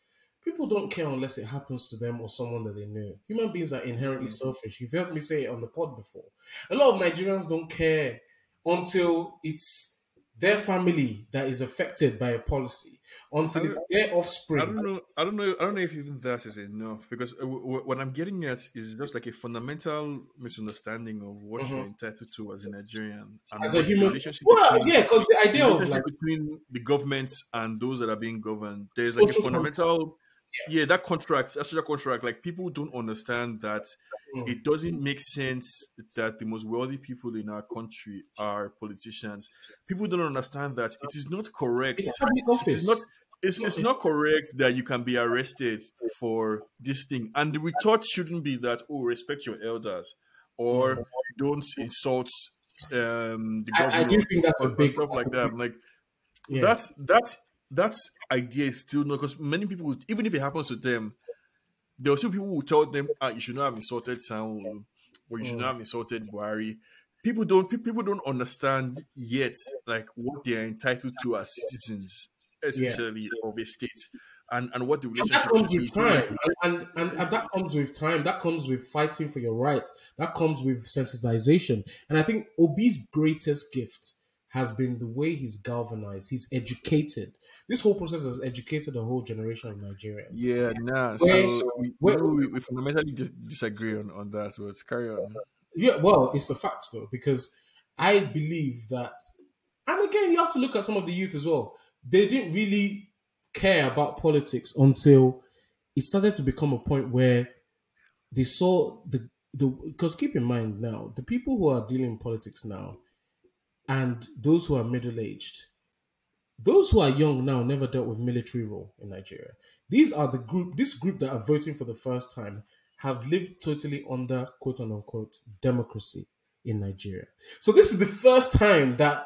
[SPEAKER 2] People don't care unless it happens to them or someone that they know. Human beings are inherently selfish. You've heard me say it on the pod before. A lot of Nigerians don't care until it's their family that is affected by a policy, until it's their offspring.
[SPEAKER 1] I don't know. I don't know. I don't know if even that is enough because uh, w- w- what I'm getting at is just like a fundamental misunderstanding of what
[SPEAKER 2] Mhm.
[SPEAKER 1] you're entitled to as a Nigerian and
[SPEAKER 2] As a human,
[SPEAKER 1] relationship
[SPEAKER 2] well,
[SPEAKER 1] between-
[SPEAKER 2] yeah, because the idea
[SPEAKER 1] the
[SPEAKER 2] of like
[SPEAKER 1] between the government and those that are being governed. There's like a fundamental, yeah. that contract, a contract. Like people don't understand that
[SPEAKER 2] Mm.
[SPEAKER 1] it doesn't make sense that the most wealthy people in our country are politicians. People don't understand that it is not correct.
[SPEAKER 2] it's
[SPEAKER 1] It is not. It's, it's not correct that you can be arrested for this thing, and the retort shouldn't be that oh respect your elders or don't insult um the
[SPEAKER 2] I, I do think that's a big
[SPEAKER 1] stuff like that. Like
[SPEAKER 2] Yeah.
[SPEAKER 1] that's that's that's idea is still not because many people even if it happens to them there are still people who told them, ah, you should not have insulted Sanwo, or you should
[SPEAKER 2] Mm.
[SPEAKER 1] not have insulted Buhari. People don't people don't understand yet like what they are entitled to as citizens, especially of a state, and and what the
[SPEAKER 2] And
[SPEAKER 1] relationship
[SPEAKER 2] that comes with time, and, and, and, and that comes with time. That comes with fighting for your rights. That comes with sensitization. And I think Obi's greatest gift has been the way he's galvanized. He's educated. This whole process has educated a whole generation of Nigerians.
[SPEAKER 1] Yeah, nah.
[SPEAKER 2] Where-
[SPEAKER 1] so we,
[SPEAKER 2] where-
[SPEAKER 1] we, we fundamentally dis- disagree on, on that. So let's carry on.
[SPEAKER 2] Yeah, well, it's a fact though, because I believe that, and again, you have to look at some of the youth as well. They didn't really care about politics until it started to become a point where they saw the the because keep in mind now the people who are dealing in politics now and those who are middle aged those who are young now never dealt with military rule in Nigeria. These are the group, this group that are voting for the first time have lived totally under quote unquote democracy in Nigeria. So this is the first time that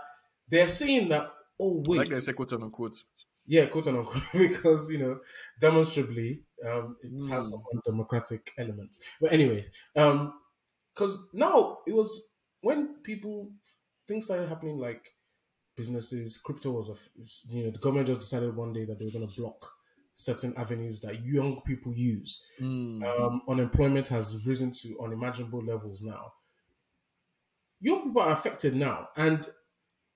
[SPEAKER 2] they're saying that, oh wait,
[SPEAKER 1] Like I said, quote unquote.
[SPEAKER 2] yeah, quote unquote, because you know, demonstrably, um, it has
[SPEAKER 1] Mm.
[SPEAKER 2] some undemocratic elements. But anyway, um, because now it was when people things started happening, like businesses, crypto was a, you know, the government just decided one day that they were going to block certain avenues that young people use.
[SPEAKER 1] Mm.
[SPEAKER 2] Um, unemployment has risen to unimaginable levels now. Young people are affected now, and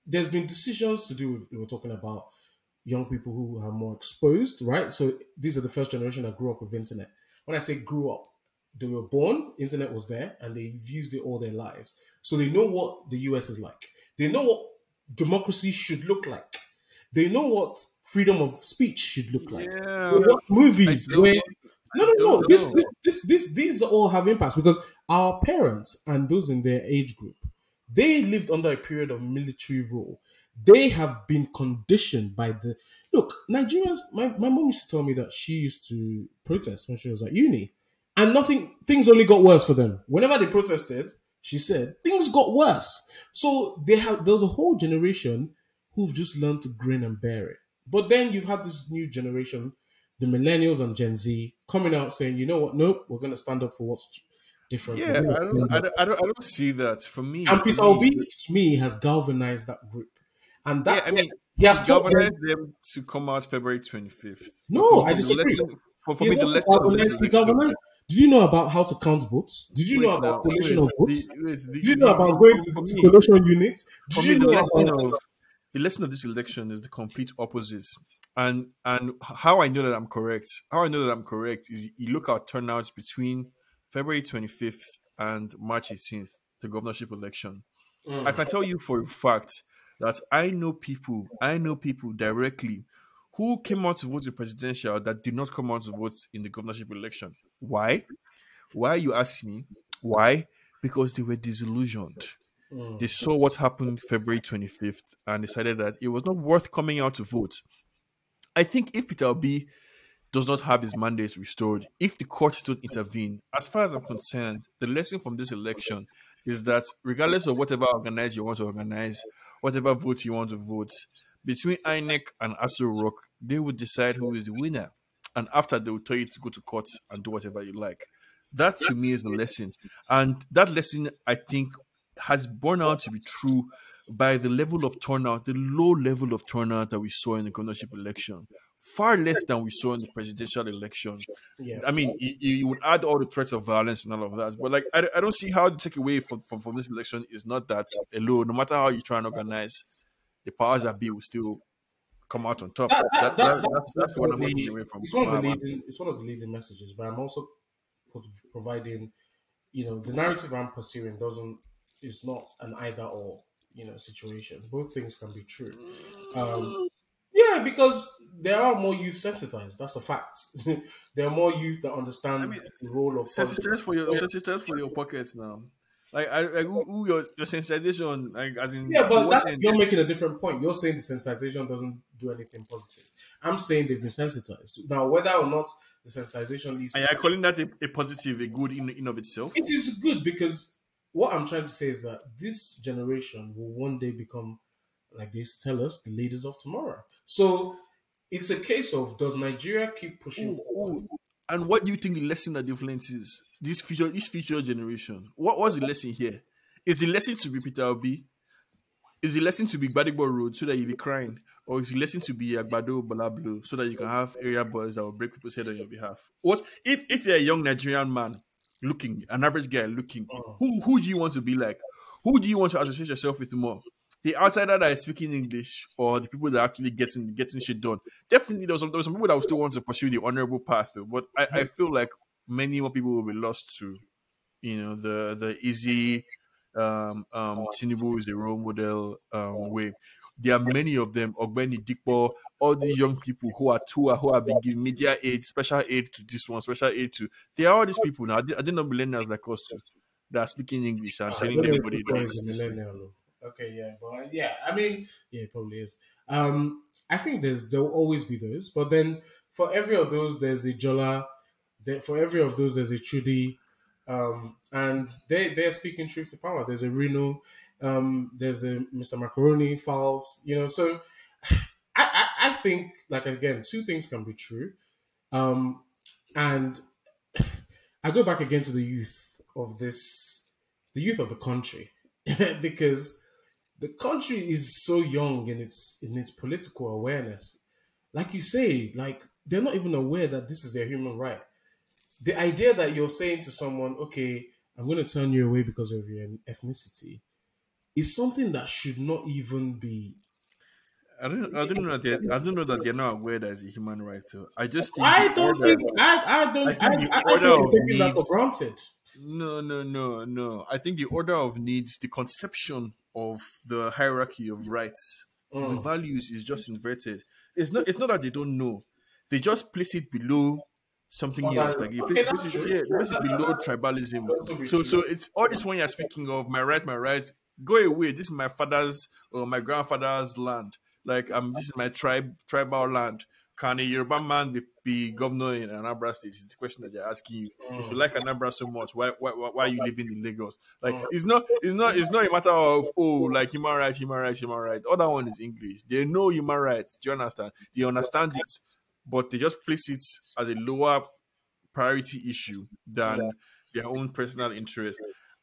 [SPEAKER 2] there's been decisions to do with we were talking about young people who are more exposed, right? So these are the first generation that grew up with internet. When I say grew up, they were born, internet was there, and they've used it all their lives. So they know what the US is like. They know what democracy should look like. They know what freedom of speech should look like.
[SPEAKER 1] yeah.
[SPEAKER 2] They watch movies where no, no, no. This, this, this, this, these all have impacts because our parents and those in their age group, they lived under a period of military rule. They have been conditioned by the look. Nigerians. My my mom used to tell me that she used to protest when she was at uni, and nothing. Things only got worse for them. Whenever they protested, she said things got worse. So they have. There's a whole generation who've just learned to grin and bear it. But then you've had this new generation the millennials and Gen Z coming out saying, you know what, nope, we're going to stand up for what's different.
[SPEAKER 1] Yeah, I don't, I don't, I don't, I don't see that. For me,
[SPEAKER 2] and Peter
[SPEAKER 1] me,
[SPEAKER 2] Obi, to me, has galvanized that group. And
[SPEAKER 1] yeah,
[SPEAKER 2] that,
[SPEAKER 1] I mean,
[SPEAKER 2] he has told them,
[SPEAKER 1] galvanized them to come out February 25th.
[SPEAKER 2] No,
[SPEAKER 1] For
[SPEAKER 2] I disagree.
[SPEAKER 1] lesson- For, for
[SPEAKER 2] he
[SPEAKER 1] me, the
[SPEAKER 2] has
[SPEAKER 1] lesson of this
[SPEAKER 2] galvanized, he
[SPEAKER 1] election-
[SPEAKER 2] galvanized. Did you know about how to count votes? Did you
[SPEAKER 1] Wait
[SPEAKER 2] know about
[SPEAKER 1] now,
[SPEAKER 2] collation of votes?
[SPEAKER 1] the- wait, the-
[SPEAKER 2] Did you know about going to
[SPEAKER 1] for
[SPEAKER 2] the
[SPEAKER 1] me-
[SPEAKER 2] collation unit?
[SPEAKER 1] for
[SPEAKER 2] Did
[SPEAKER 1] me,
[SPEAKER 2] you
[SPEAKER 1] the
[SPEAKER 2] know
[SPEAKER 1] lesson
[SPEAKER 2] about
[SPEAKER 1] of the lesson of this election is the complete opposite. And and how I know that I'm correct, how I know that I'm correct is you look at turnouts between February 25th and March 18th, the governorship election.
[SPEAKER 2] Mm.
[SPEAKER 1] I can tell you for a fact that I know people, I know people directly who came out to vote in presidential that did not come out to vote in the governorship election. Why? Why you ask me? Why? Because they were disillusioned.
[SPEAKER 2] Mm.
[SPEAKER 1] They saw what happened February 25th and decided that it was not worth coming out to vote. I think if Peter Obi does not have his mandate restored, if the courts don't intervene, as far as I'm concerned, the lesson from this election is that regardless of whatever organize you want to organize, whatever vote you want to vote, between INEC and Aso Rock, they would decide who is the winner. And after they will tell you to go to court and do whatever you like. That to me is the lesson. And that lesson, I think, has borne out to be true by the level of turnout, the low level of turnout that we saw in the governorship election. Far less than we saw in the presidential election.
[SPEAKER 2] Yeah.
[SPEAKER 1] I mean, you, you would add all the threats of violence and all of that, but like, I, I don't see how the takeaway from, from, from this election is not that hello, no matter how you try and organize, the powers that be will still come out on top.
[SPEAKER 2] That-
[SPEAKER 1] That,
[SPEAKER 2] that-
[SPEAKER 1] that,
[SPEAKER 2] that-
[SPEAKER 1] that's, that's what I'm taking away from.
[SPEAKER 2] it's one of the leading it's one of the leading messages but i'm also providing you know the narrative i'm pursuing doesn't is not an either or you know situation both things can be true um yeah because there are more youth sensitized that's a fact there are more youth that understand
[SPEAKER 1] I mean,
[SPEAKER 2] the role of
[SPEAKER 1] Sensitize for your sensitize for your pockets now. Like, I, like who, who your, your sensitization, like as in
[SPEAKER 2] yeah but that's
[SPEAKER 1] end?
[SPEAKER 2] you're making a different point you're saying the sensitization doesn't do anything positive i'm saying they've been sensitized now whether or not the sensitization leads
[SPEAKER 1] Are
[SPEAKER 2] to
[SPEAKER 1] you calling that a, a positive, a good in in of itself?
[SPEAKER 2] It is good because what I'm trying to say is that this generation will one day become, like they tell us, the leaders of tomorrow. So it's a case of does Nigeria keep pushing
[SPEAKER 1] Ooh,
[SPEAKER 2] forward?
[SPEAKER 1] ooh. And what do you think the lesson that they've learned is? This future, this future generation. What was the lesson here? Is the lesson to be Peter Obi? Is the lesson to be Gbadebo Rhodes so that you be crying? Or is the lesson to be Agbado Balablu so that you can have area boys that will break people's head on your behalf? What if if you're a young Nigerian man looking, an average guy looking, oh. who who do you want to be like? Who do you want to associate yourself with more? The outsider that is speaking English or the people that are actually getting getting shit done? Definitely there's some there's some people that will still want to pursue the honorable path, though, but I, I feel like many more people will be lost to, you know, the the easy um um Tinubu is a role model um way. There are many of them, Ogbeni Dipo, all these young people who are two who have been given media aid, special aid to this one, special aid to they are all these people now. Are they, are they not millennials like us too? That are speaking English and
[SPEAKER 2] I
[SPEAKER 1] telling everybody
[SPEAKER 2] Okay, yeah, but uh, yeah, I mean, yeah, it probably is. Um, I think there's there will always be those, but then for every of those, there's a Jola. There, for every of those, there's a Chude, um, and they they're speaking truth to power. There's a Reno, um, there's a Mr. Macaroni, Falz, you know. So I, I I think like again, two things can be true, um, and I go back again to the youth of this, the youth of the country, because the country is so young in its in its political awareness. Like you say, like they're not even aware that this is their human right. The idea that you're saying to someone, "Okay, I'm going to turn you away because of your ethnicity," is something that should not even be.
[SPEAKER 1] I don't I don't know that I don't know that they're not aware that it's a human right. So I just think
[SPEAKER 2] I don't think I, I don't
[SPEAKER 1] I
[SPEAKER 2] I,
[SPEAKER 1] think
[SPEAKER 2] I, I,
[SPEAKER 1] order
[SPEAKER 2] think they're taking that for granted.
[SPEAKER 1] No, no, no, no. I think the order of needs, the conception of the hierarchy of rights, the
[SPEAKER 2] Mm.
[SPEAKER 1] values is just inverted. It's not. It's not that they don't know. They just place it below something
[SPEAKER 2] Okay,
[SPEAKER 1] else. Like
[SPEAKER 2] okay,
[SPEAKER 1] place, place it, yeah, place it below tribalism. So,
[SPEAKER 2] true.
[SPEAKER 1] so it's all this one you're speaking of. My right, my right. Go away. This is my father's or my grandfather's land. Like um, this is my tribe, tribal land. Can a Yoruba man be, be governor in Anambra State? It's the question that they're asking you. If you like Anambra so much, why why, why are you living in Lagos? Like
[SPEAKER 2] Mm.
[SPEAKER 1] it's not it's not it's not a matter of oh like human rights, human rights, human rights. Other one is English. They know human rights. Do you understand? They understand it, but they just place it as a lower priority issue than their own personal interest.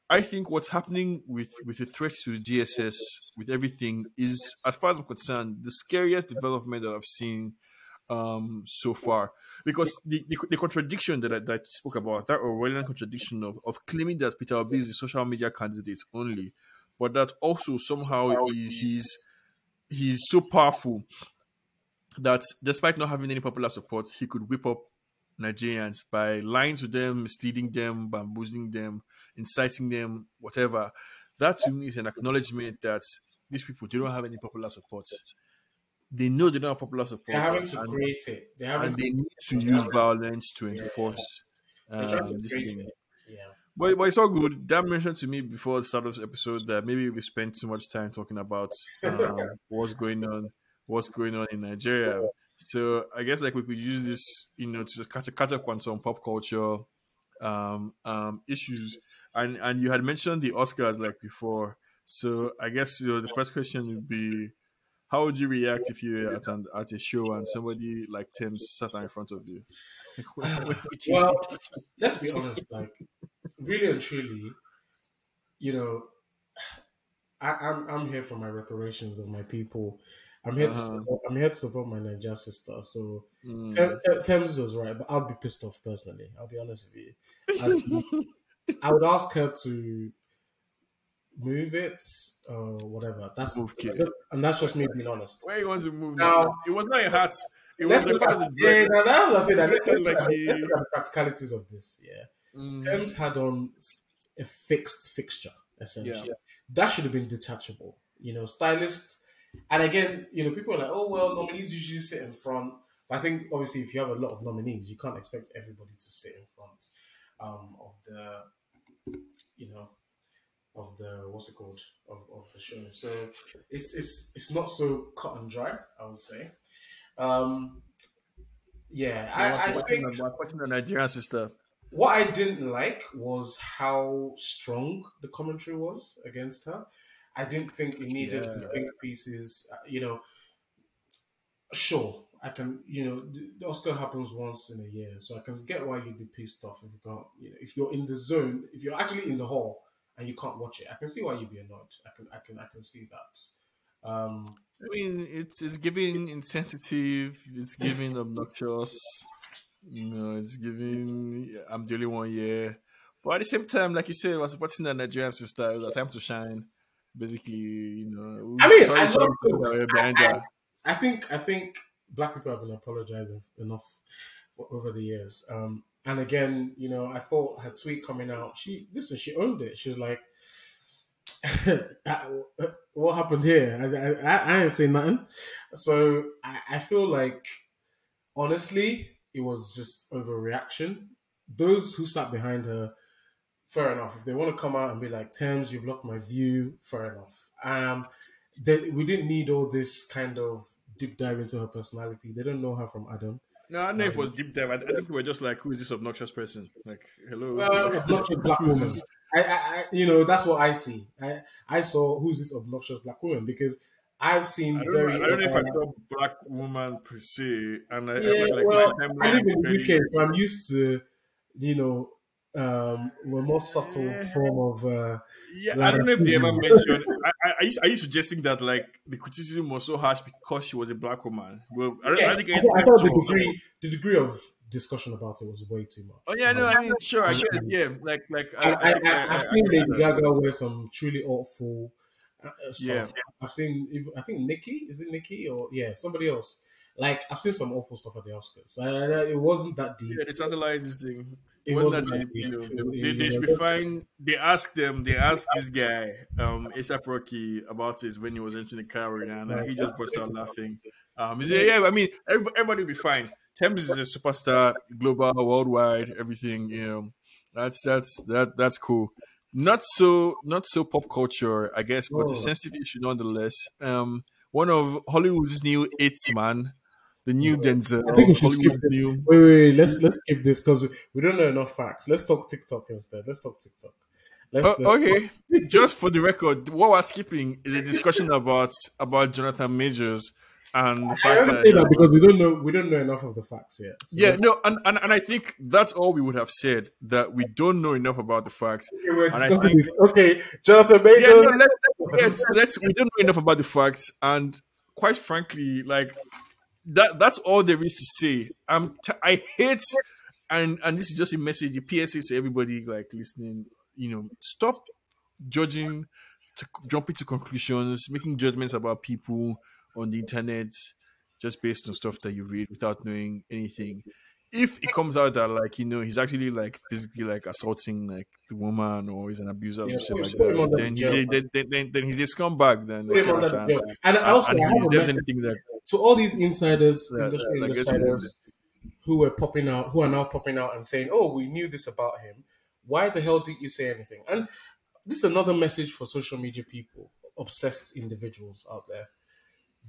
[SPEAKER 1] I think what's happening with with the threats to the DSS, with everything, is as far as I'm concerned, the scariest development that I've seen um so far. Because the, the, the contradiction that I, that I spoke about that Orwellian contradiction of, of claiming that Peter Obi is a social media candidate only but that also somehow is he's he's so powerful that despite not having any popular support he could whip up Nigerians by lying to them misleading them bamboozling them inciting them whatever. That to me is an acknowledgement that these people they don't have any popular support they know they don't have popular support
[SPEAKER 2] They're having to
[SPEAKER 1] and-
[SPEAKER 2] create it. They're
[SPEAKER 1] and they need to use violence to enforce
[SPEAKER 2] they're
[SPEAKER 1] um,
[SPEAKER 2] to
[SPEAKER 1] this thing.
[SPEAKER 2] it. Yeah.
[SPEAKER 1] But, but it's all good. Dan mentioned to me before the start of this episode that maybe we spent too much time talking about um, what's going on, what's going on in Nigeria. So I guess like we could use this, you know, to just catch, catch up on some pop culture um, um, issues. And and you had mentioned the Oscars like before. So I guess you know the first question would be, how would you react if you were at an, at a show and somebody like Tems sat in front of you? What you
[SPEAKER 2] Well, let's be honest, like really and truly, you know, I, I'm I'm here for my reparations of my people. I'm here to
[SPEAKER 1] Uh-huh.
[SPEAKER 2] support, I'm here to support my Niger sister. So
[SPEAKER 1] Mm.
[SPEAKER 2] Tem- Tem- Tems was right, but I'll be pissed off personally. I'll be honest with you. I'd- I would ask her to move it or whatever. That's
[SPEAKER 1] Move, kid.
[SPEAKER 2] and that's just me being honest.
[SPEAKER 1] Where you want to move
[SPEAKER 2] Now-
[SPEAKER 1] now? It was not a hat. It was
[SPEAKER 2] look
[SPEAKER 1] the
[SPEAKER 2] at
[SPEAKER 1] kind
[SPEAKER 2] yeah,
[SPEAKER 1] dress.
[SPEAKER 2] no, no, I say that. Let's, look
[SPEAKER 1] like
[SPEAKER 2] at-
[SPEAKER 1] the-
[SPEAKER 2] let's look at the practicalities of this. Yeah.
[SPEAKER 1] Mm.
[SPEAKER 2] Tems had on a fixed fixture, essentially.
[SPEAKER 1] Yeah.
[SPEAKER 2] That should have been detachable. You know, stylist. And again, you know, people are like, oh, well, nominees usually sit in front. But I think, obviously, if you have a lot of nominees, you can't expect everybody to sit in front um, of the, you know, of the, what's it called, of, of the show. So it's, it's, it's not so cut and dry, I would say. Um, yeah,
[SPEAKER 1] I was
[SPEAKER 2] I,
[SPEAKER 1] watching,
[SPEAKER 2] think
[SPEAKER 1] the, watching the Nigerian sister.
[SPEAKER 2] what I didn't like was how strong the commentary was against her. I didn't think it needed
[SPEAKER 1] Yeah.
[SPEAKER 2] the think pieces. uh, You know, sure, I can, you know, the Oscar happens once in a year, so I can get why you'd be pissed off if you can't, you know, if you're in the zone, if you're actually in the hall and you can't watch it, I can see why you'd be annoyed. I can, I can, I can see that. Um,
[SPEAKER 1] I mean, it's it's giving insensitive, it's giving obnoxious, you know, it's giving I'm the only one here. But at the same time, like you said, was supporting the Nigerian sister, it was time to shine. Basically, you know.
[SPEAKER 2] I mean, sorry, I, sorry, I, I, I think I think black people have been apologizing enough over the years. Um, and again, you know, I thought her tweet coming out, she listen, she owned it. She was like, "What happened here? I, I, I ain't saying nothing." So I, I feel like, honestly, it was just overreaction. Those who sat behind her, fair enough. If they want to come out and be like, "Tems, you blocked my view," fair enough. Um, that we didn't need all this kind of deep dive into her personality. They don't know her from Adam.
[SPEAKER 1] No, I don't know um, if it was deep dive. I, I think we were just like, who is this obnoxious person? Like, hello,
[SPEAKER 2] well, obnoxious black woman. I, I, you know, that's what I see. I, I saw who's this obnoxious black woman because I've seen
[SPEAKER 1] I
[SPEAKER 2] very.
[SPEAKER 1] Know, I don't know if I saw black woman per se, and I,
[SPEAKER 2] yeah, I like, well, I live in the UK, so I'm used to, you know, um, a more subtle form of. Uh,
[SPEAKER 1] yeah, I don't know if they ever mentioned. I, I, are, you, are you suggesting that like the criticism was so harsh because she was a black woman? Well, I, don't,
[SPEAKER 2] yeah,
[SPEAKER 1] I,
[SPEAKER 2] think I, I thought the degree, the degree of discussion about it was way too much.
[SPEAKER 1] Oh yeah, no, I mean, sure, I guess, yeah, like, like
[SPEAKER 2] I, I, have seen Lady Gaga wear some truly awful uh, stuff. Yeah. I've seen, I think Nikki, is it Nikki or yeah, somebody else. Like I've seen some awful stuff at the Oscars. it wasn't that deep.
[SPEAKER 1] Yeah, the satellites thing it wasn't that deep. Know, they, they, should be fine. They asked them. They asked this guy, um, ASAP Rocky, about this when he was entering the car, and uh, he just burst out laughing. Um, he said, "Yeah, I mean, everybody, everybody will be fine. Tems is a superstar, global, worldwide, everything. You know, that's that's that that's cool. Not so not so pop culture, I guess, but oh. a sensitive issue nonetheless. Um, one of Hollywood's new hits, man." The new Denzel.
[SPEAKER 2] I think we should skip this. New... Wait, wait, wait, let's let's skip this because we, we don't know enough facts. Let's talk TikTok instead. Let's talk TikTok.
[SPEAKER 1] Let's, uh, okay, just for the record, what we're skipping is a discussion about about Jonathan Majors and the fact
[SPEAKER 2] that, that, because we don't know we don't know enough of the facts yet.
[SPEAKER 1] So yeah, no, and, and and I think that's all we would have said that we don't know enough about the facts.
[SPEAKER 2] Okay, think, okay Jonathan Majors. Yeah, no,
[SPEAKER 1] let's, yes, let's we don't know enough about the facts, and quite frankly, like that that's all there is to say. I'm t- I hate and and this is just a message, a PSA to everybody like listening. You know, stop judging, to jumping to conclusions, making judgments about people on the internet just based on stuff that you read without knowing anything. If it comes out that like you know he's actually like physically like assaulting like the woman or he's an abuser yeah, or like that, then he's, a, then, then, then, he's a scumbag. Then
[SPEAKER 2] and also and, and if there's anything that to all these insiders, yeah, industry yeah, insiders, who were popping out, who are now popping out and saying, "Oh, we knew this about him. Why the hell did you say anything?" And this is another message for social media people, obsessed individuals out there.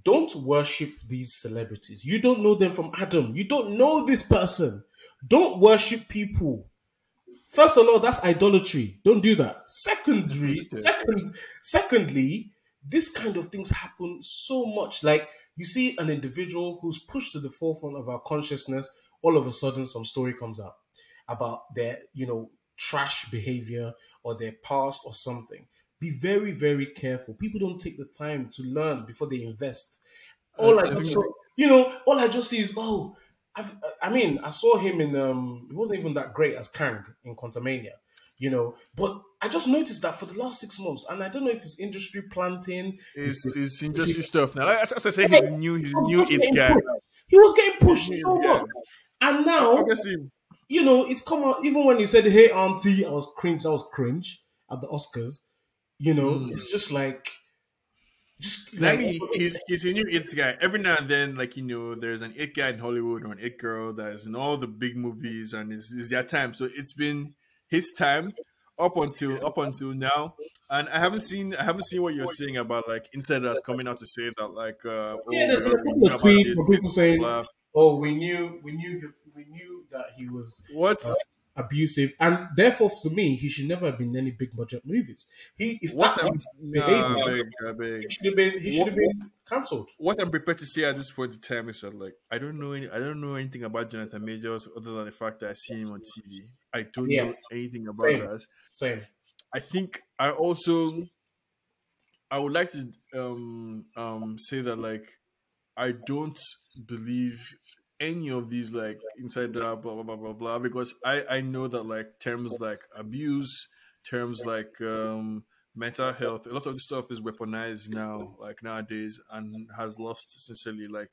[SPEAKER 2] Don't worship these celebrities. You don't know them from Adam. You don't know this person. Don't worship people. First of all, that's idolatry. Don't do that. Secondly, second, secondly, this kind of things happen so much. Like you see an individual who's pushed to the forefront of our consciousness, all of a sudden some story comes out about their, you know, trash behavior or their past or something. Be very, very careful. People don't take the time to learn before they invest. All I just saw, you know, all I just see is, oh, I've, i mean, I saw him in um, it wasn't even that great as Kang in Quantumania you know. But I just noticed that for the last six months, and I don't know if it's industry planting,
[SPEAKER 1] it's, it's, it's industry stuff now. As, as I say, he's new, he's new, it's guy.
[SPEAKER 2] He was getting pushed so much, and now you know it's come out. Even when he said, "Hey, auntie," I was cringe. I was cringe at the Oscars. You know, mm. it's just like.
[SPEAKER 1] Just like, I mean, he's, he's a new it guy. Every now and then, like you know, there's an it guy in Hollywood or an it girl that is in all the big movies, and it's, it's their time. So it's been his time up until up until now. And I haven't seen I haven't seen what you're saying about like insiders coming out to say that like uh, oh,
[SPEAKER 2] yeah, there's a couple of tweets from people saying, blah. "Oh, we knew we knew we knew that he was
[SPEAKER 1] what." Uh,
[SPEAKER 2] abusive, and therefore, for me, he should never have been in any big budget movies. He, if
[SPEAKER 1] What
[SPEAKER 2] that's his behavior,
[SPEAKER 1] I beg.
[SPEAKER 2] he should have been. He should have been cancelled.
[SPEAKER 1] what I'm prepared to say at this point in time is that like I don't know any I don't know anything about Jonathan Majors other than the fact that I see him on TV. I don't
[SPEAKER 2] Yeah.
[SPEAKER 1] know anything about
[SPEAKER 2] Same.
[SPEAKER 1] that.
[SPEAKER 2] Same.
[SPEAKER 1] I think I also I would like to um um say that like I don't believe any of these like insider blah blah blah blah blah because I I know that like terms like abuse, terms like um mental health, a lot of this stuff is weaponized now like nowadays and has lost essentially like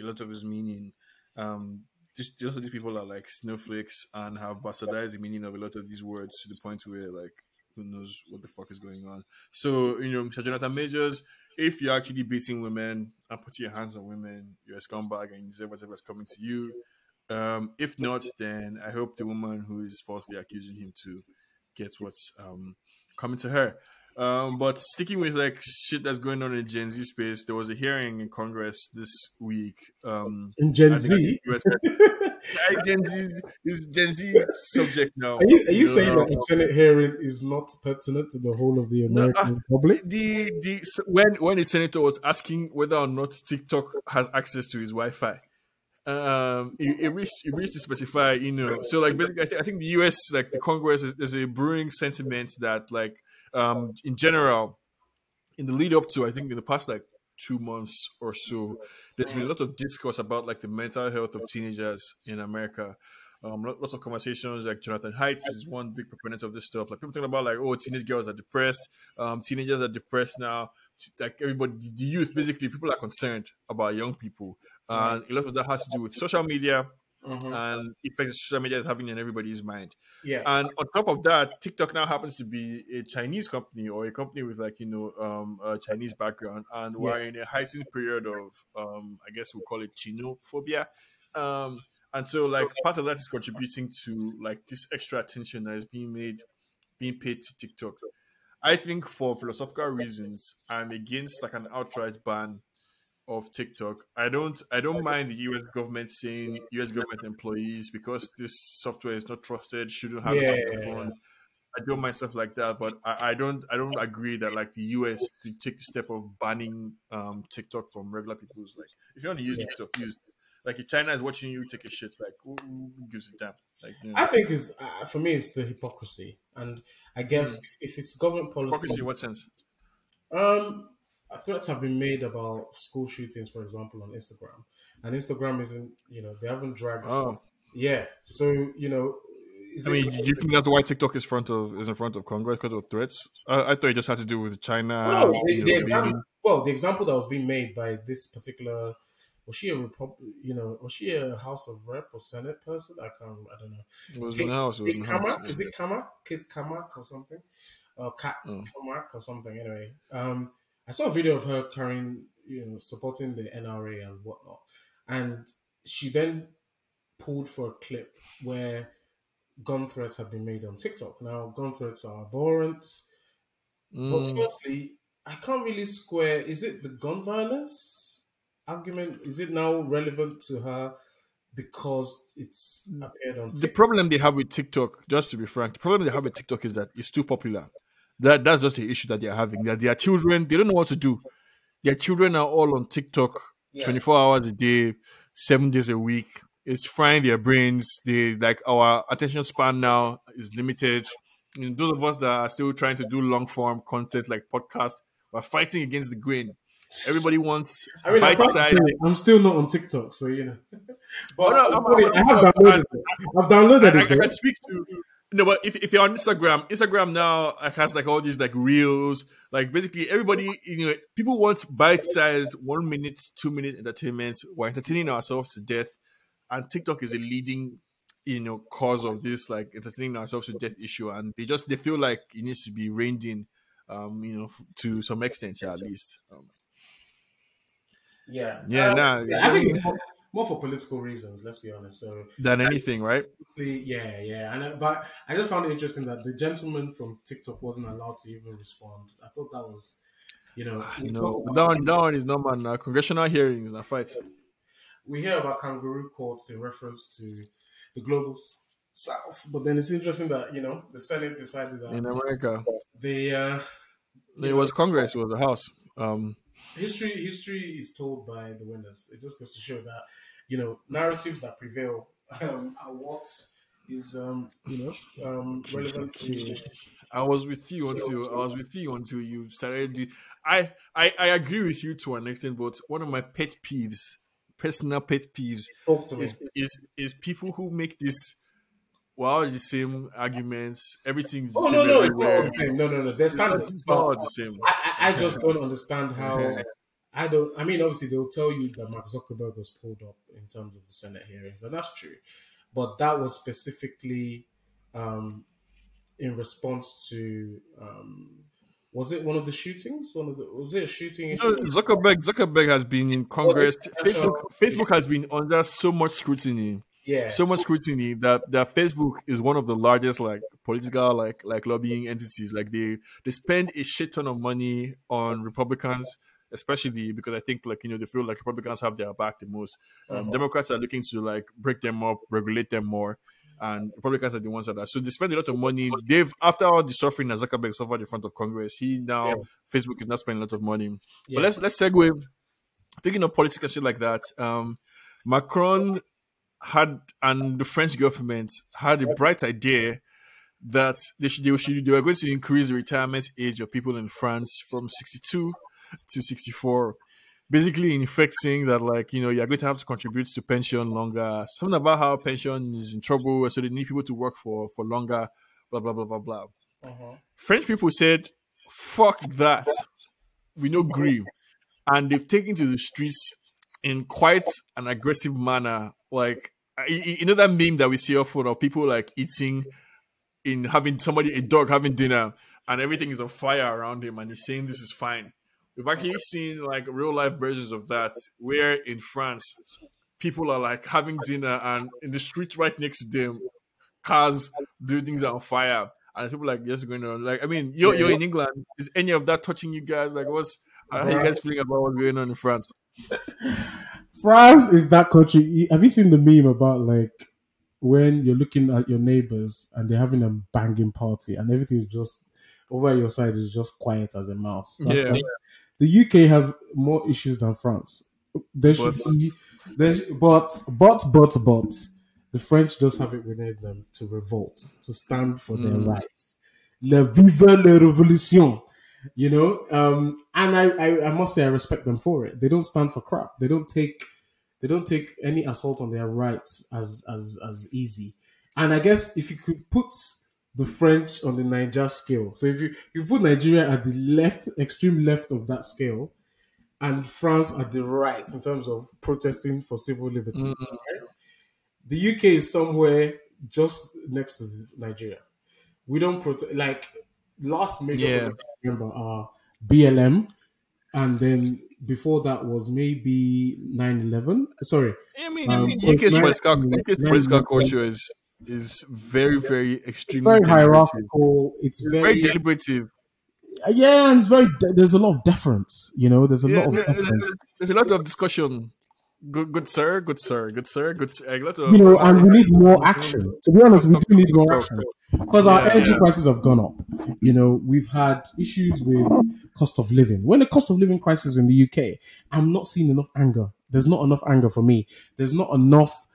[SPEAKER 1] a lot of its meaning. Um just, just these people are like snowflakes and have bastardized the meaning of a lot of these words to the point where like who knows what the fuck is going on. So, you know, Mr. Jonathan Majors, if you're actually beating women and putting your hands on women, you're a scumbag and you deserve whatever's coming to you. Um, if not, then I hope the woman who is falsely accusing him to gets what's um, coming to her. Um, but sticking with like shit that's going on in Gen Z space, there was a hearing in Congress this week. Um,
[SPEAKER 2] In Gen
[SPEAKER 1] I
[SPEAKER 2] Z,
[SPEAKER 1] Gen Z is Gen Z subject now.
[SPEAKER 2] are you, are you
[SPEAKER 1] know,
[SPEAKER 2] saying that
[SPEAKER 1] um,
[SPEAKER 2] a Senate hearing is not pertinent to the whole of the
[SPEAKER 1] No,
[SPEAKER 2] American public?
[SPEAKER 1] the the so when when a senator was asking whether or not TikTok has access to his Wi-Fi, um, it, it reached it reached to specify, you know. So like basically, I, th- I think the U.S. like the Congress is, is a brewing sentiment that like um in general, in the lead up to I think in the past like two months or so, there's been a lot of discourse about like the mental health of teenagers in America. Um, lots of conversations like Jonathan Haidt's is one big proponent of this stuff. Like people talking about like, oh, teenage girls are depressed. Um, teenagers are depressed now. Like everybody, the youth, basically, people are concerned about young people, and a lot of that has to do with social media
[SPEAKER 2] Mhm.
[SPEAKER 1] and effects social media is having in everybody's mind.
[SPEAKER 2] Yeah.
[SPEAKER 1] And on top of that, TikTok now happens to be a Chinese company or a company with like you know um, a Chinese background, and we're in a heightened period of um, I guess we'll call it Chinophobia. Um, and so like part of that is contributing to like this extra attention that is being made, being paid to TikTok. I think for philosophical reasons, I'm against like an outright ban of TikTok. I don't I don't mind the US government saying US government employees because this software is not trusted, shouldn't have it on
[SPEAKER 2] Yeah.
[SPEAKER 1] their phone. I don't mind stuff like that, but I, I don't I don't agree that like the US should take the step of banning um TikTok from regular people's like if you want to use
[SPEAKER 2] Yeah.
[SPEAKER 1] TikTok, use it. Like if China is watching you take a shit, like who, who gives a damn? Like you know,
[SPEAKER 2] I think is uh, for me it's the hypocrisy, and I guess if, if it's government policy,
[SPEAKER 1] hypocrisy in what sense?
[SPEAKER 2] Um, threats have been made about school shootings, for example, on Instagram, and Instagram isn't, you know, they haven't dragged.
[SPEAKER 1] Oh.
[SPEAKER 2] Yeah, so you know, is
[SPEAKER 1] I mean, do you think that's why TikTok is front of is in front of Congress because of threats? I, I thought it just had to do with China.
[SPEAKER 2] No, the, the example, well, the example that was being made by this particular was she a Repub- you know, was she a House of Rep or Senate person? I can't, I don't know.
[SPEAKER 1] It was in the house. It was in the house.
[SPEAKER 2] Is it Cammack? Kate Cammack or something? Or Kat
[SPEAKER 1] Oh.
[SPEAKER 2] Cammack or something. Anyway, um, I saw a video of her carrying, you know, supporting the NRA and whatnot, and she then pulled for a clip where gun threats have been made on TikTok. Now, gun threats are abhorrent, but
[SPEAKER 1] Mm.
[SPEAKER 2] firstly, I can't really square. Is it the gun violence argument? Is it now relevant to her because it's appeared on TikTok?
[SPEAKER 1] The problem they have with TikTok, just to be frank, the problem they have with TikTok is that it's too popular. That that's just the issue that they're having. That their children, they don't know what to do. Their children are all on TikTok,
[SPEAKER 2] Yeah.
[SPEAKER 1] twenty four hours a day, seven days a week. It's frying their brains. They like our attention span now is limited. And those of us that are still trying to do long form content like podcast, we're fighting against the grain. Everybody wants
[SPEAKER 2] I mean, I'm,
[SPEAKER 1] bite size.
[SPEAKER 2] I'm still not on TikTok, so you know. But
[SPEAKER 1] Oh, no, I'm-
[SPEAKER 2] I
[SPEAKER 1] I'm- I'm-
[SPEAKER 2] downloaded it. I've downloaded
[SPEAKER 1] I, I,
[SPEAKER 2] it.
[SPEAKER 1] I
[SPEAKER 2] though.
[SPEAKER 1] can speak to no, but if, if you're on Instagram, Instagram now like, has like all these like reels, like basically everybody, you know, people want bite-sized one minute, two minute entertainment. We're entertaining ourselves to death, and TikTok is a leading, you know, cause of this like entertaining ourselves to death issue, and they just they feel like it needs to be reined in, um, you know, f- to some extent, yeah, at least. Um,
[SPEAKER 2] Yeah,
[SPEAKER 1] Yeah,
[SPEAKER 2] Uh,
[SPEAKER 1] nah,
[SPEAKER 2] I think more, for political reasons. Let's be honest. So,
[SPEAKER 1] than anything, right?
[SPEAKER 2] see, yeah, yeah, and uh, but I just found it interesting that the gentleman from TikTok wasn't allowed to even respond. I thought that was, you know, we,
[SPEAKER 1] No, that one, that one is not man. Uh, congressional hearings, na fight.
[SPEAKER 2] we hear about kangaroo courts in reference to the global south. But then it's interesting that you know the Senate decided that
[SPEAKER 1] in America.
[SPEAKER 2] they uh,
[SPEAKER 1] It was Congress, it was the House. Um,
[SPEAKER 2] history history is told by the winners. It just goes to show that you know narratives that prevail um, are what is um, you know um, relevant to.
[SPEAKER 1] I was with you until I was with you until you started. Do, I, I I agree with you to an extent, but one of my pet peeves, personal pet peeves,
[SPEAKER 2] Talk to me.
[SPEAKER 1] is is is people who make this. Well, the same arguments. Everything's the
[SPEAKER 2] Oh
[SPEAKER 1] same
[SPEAKER 2] no no it's not
[SPEAKER 1] everywhere.
[SPEAKER 2] all the same. No no no. There's standards.
[SPEAKER 1] It's not all the same.
[SPEAKER 2] I, I I just don't understand how. I don't. I mean, obviously they'll tell you that Mark Zuckerberg was pulled up in terms of the Senate hearings, and that's true. But that was specifically um, in response to. Um, was it one of the shootings? One of the was it a shooting?
[SPEAKER 1] You know. Zuckerberg Zuckerberg has been in Congress.
[SPEAKER 2] Oh,
[SPEAKER 1] Facebook Facebook has been under so much scrutiny.
[SPEAKER 2] Yeah.
[SPEAKER 1] so much scrutiny that that Facebook is one of the largest like political like like lobbying entities. Like they they spend a shit ton of money on Republicans, especially because I think like you know they feel like Republicans have their back the most. Um,
[SPEAKER 2] Uh-huh.
[SPEAKER 1] Democrats are looking to like break them up, regulate them more. And Republicans are the ones that are so they spend a lot of money. They've after all the suffering that Zuckerberg suffered in front of Congress, he now
[SPEAKER 2] Yeah.
[SPEAKER 1] Facebook is not spending a lot of money.
[SPEAKER 2] Yeah.
[SPEAKER 1] But let's let's segue. Speaking of politics and shit like that, um, Macron had and the French government had a bright idea that they should, they should they were going to increase the retirement age of people in France from 62 to 64. Basically, in effect, saying that like you know you're going to have to contribute to pension longer. Something about how pension is in trouble, so they need people to work for for longer. Blah blah blah blah blah.
[SPEAKER 2] Uh-huh.
[SPEAKER 1] French people said, "Fuck that, we no agree," and they've taken to the streets in quite an aggressive manner. Like you- know that meme that we see often of people like eating in having somebody a dog having dinner and everything is on fire around him and he's saying this is fine. We've actually seen like real life versions of that where in France people are like having dinner and in the street right next to them cars, buildings are on fire and people like just going on like I mean you're you're in England. Is any of that touching you guys? Like what's how are you guys feeling about what's going on in France?
[SPEAKER 2] France is that country. Have you seen the meme about like when you're looking at your neighbors and they're having a banging party and everything's just over your side is just quiet as a mouse? That's
[SPEAKER 1] Yeah.
[SPEAKER 2] like- the UK has more issues than France. There should
[SPEAKER 1] But-
[SPEAKER 2] be, there, but but but but the French just have it within them to revolt, to stand for their
[SPEAKER 1] Mm.
[SPEAKER 2] rights. Le vive la révolution you know um and I, I i must say i respect them for it they don't stand for crap they don't take they don't take any assault on their rights as as as easy and i guess if you could put the french on the niger scale so if you you put nigeria at the left extreme left of that scale and france at the right in terms of protesting for civil liberties
[SPEAKER 1] Mm.
[SPEAKER 2] right? the uk is somewhere just next to nigeria we don't protest like last major
[SPEAKER 1] Yeah.
[SPEAKER 2] I remember are BLM, and then before that was maybe 9-11. Sorry,
[SPEAKER 1] I mean,
[SPEAKER 2] Um,
[SPEAKER 1] UK's
[SPEAKER 2] it's
[SPEAKER 1] political, culture is is very, very
[SPEAKER 2] it's
[SPEAKER 1] extremely
[SPEAKER 2] very hierarchical. It's
[SPEAKER 1] It's
[SPEAKER 2] very,
[SPEAKER 1] very deliberative.
[SPEAKER 2] yeah, and it's very. There's a lot of deference. You know, there's a
[SPEAKER 1] Yeah,
[SPEAKER 2] lot of deference.
[SPEAKER 1] there's, there's a lot of discussion. Good, good sir, good sir, good sir, good. Sir.
[SPEAKER 2] You know, and we need more action. To be honest, we do need more action because our
[SPEAKER 1] Yeah,
[SPEAKER 2] energy
[SPEAKER 1] yeah.
[SPEAKER 2] prices have gone up. You know, we've had issues with cost of living. When the cost of living crisis in the UK, I'm not seeing enough anger. There's not enough anger for me. There's not enough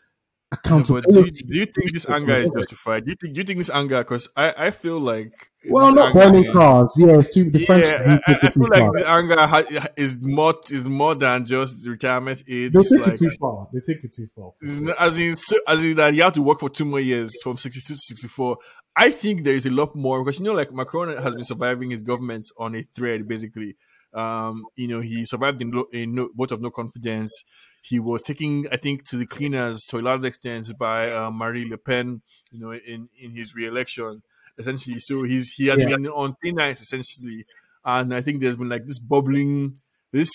[SPEAKER 1] But do you, do you think this anger is justified? Do you think do you think this anger? Because I, I feel like
[SPEAKER 2] Well, not burning cars. Yeah, it's too the French.
[SPEAKER 1] Yeah,
[SPEAKER 2] do
[SPEAKER 1] I, I, I feel like the anger ha- is more is more than just retirement age.
[SPEAKER 2] They take
[SPEAKER 1] Like
[SPEAKER 2] it too far. They take it too far.
[SPEAKER 1] as in so, as in that you have to work for two more years from 62 to 64 i think there is a lot more because you know like macron has been surviving his government on a thread basically um you know he survived in, lo- in no, vote of no confidence he was taken, i think to the cleaners to a large extent by uh, marine le pen you know in in his re-election essentially so he's he has
[SPEAKER 2] Yeah.
[SPEAKER 1] been on thin ice essentially and i think there's been like this bubbling this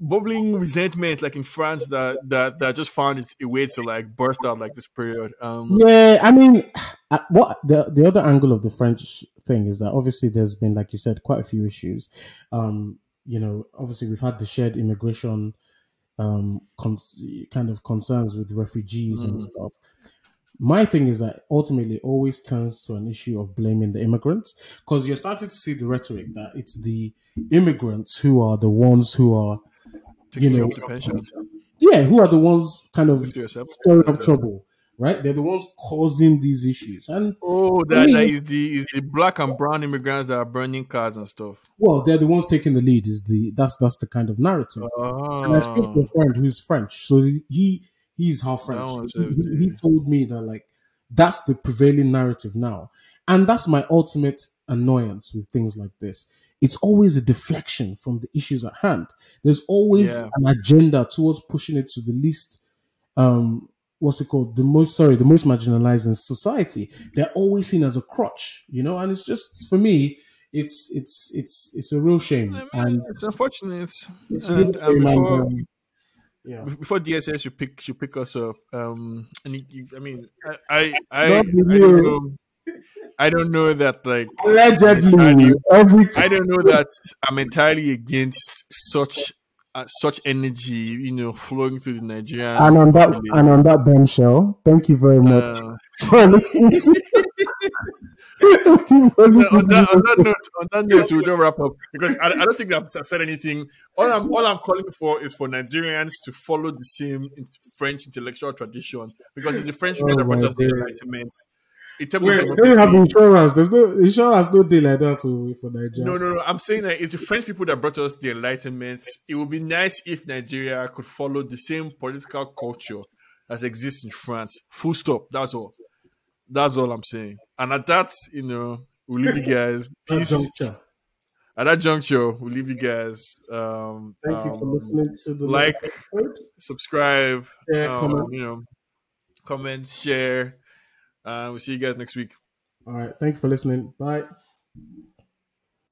[SPEAKER 1] bubbling resentment like in France that that that just found its a way to like burst out like this period. Um
[SPEAKER 2] Yeah, I mean, uh, what the the other angle of the French thing is that obviously there's been, like you said, quite a few issues. Um, you know, obviously we've had the shared immigration um cons- kind of concerns with refugees and
[SPEAKER 1] Mm.
[SPEAKER 2] stuff. My thing is that ultimately it always turns to an issue of blaming the immigrants because you're starting to see the rhetoric that it's the immigrants who are the ones who are, you know,
[SPEAKER 1] the
[SPEAKER 2] yeah, who are the ones kind of stirring up trouble, right? They're the ones causing these issues. And
[SPEAKER 1] Oh, that, that
[SPEAKER 2] me-
[SPEAKER 1] is the is the black and brown immigrants that are burning cars and stuff.
[SPEAKER 2] well, they're the ones taking the lead. Is the that's that's the kind of narrative. And I spoke to
[SPEAKER 1] Oh,
[SPEAKER 2] a friend who's French, so he he's half French.
[SPEAKER 1] That
[SPEAKER 2] He, he- he told me that like that's the prevailing narrative now, and that's my ultimate annoyance with things like this. It's always a deflection from the issues at hand. There's always
[SPEAKER 1] Yeah.
[SPEAKER 2] an agenda towards pushing it to the least, um, what's it called? The most sorry, the most marginalized in society. They're always seen as a crutch, you know, and it's just for me. It's it's it's it's a real shame, and
[SPEAKER 1] it's unfortunate.
[SPEAKER 2] it's
[SPEAKER 1] And,
[SPEAKER 2] real
[SPEAKER 1] and before
[SPEAKER 2] um, yeah.
[SPEAKER 1] before DSS, you pick you pick us up. Um, and you, I mean, I I I, I don't know. I don't know that like
[SPEAKER 2] Allegedly, every
[SPEAKER 1] I don't know that I'm entirely against such uh, such energy, you know, flowing through the Nigerian.
[SPEAKER 2] and on that
[SPEAKER 1] family.
[SPEAKER 2] and on that bombshell, thank you very much
[SPEAKER 1] Uh,
[SPEAKER 2] for listening. to- Thank you for
[SPEAKER 1] on, that, on that note, on that note, we'll just wrap up because I, I don't think I've said anything. All I'm all I'm calling for is for Nigerians to follow the same French intellectual tradition because the French
[SPEAKER 2] Oh my
[SPEAKER 1] us the. Enlightenment. Terms
[SPEAKER 2] Wait, they have insurance. There's no insurance, no day like that to for Nigeria.
[SPEAKER 1] no, no, no. I'm saying that it's the French people that brought us the Enlightenment. It would be nice if Nigeria could follow the same political culture that exists in France. Full stop. That's all. That's all I'm saying. And at that, you know, we'll leave you guys. Peace. At that juncture, we'll leave you guys. Um,
[SPEAKER 2] Thank you for
[SPEAKER 1] um,
[SPEAKER 2] listening to the
[SPEAKER 1] like. Subscribe.
[SPEAKER 2] Share,
[SPEAKER 1] um,
[SPEAKER 2] comment.
[SPEAKER 1] You know, comment, share. Uh, we'll see you guys next week.
[SPEAKER 2] All right. Thank you for listening. Bye.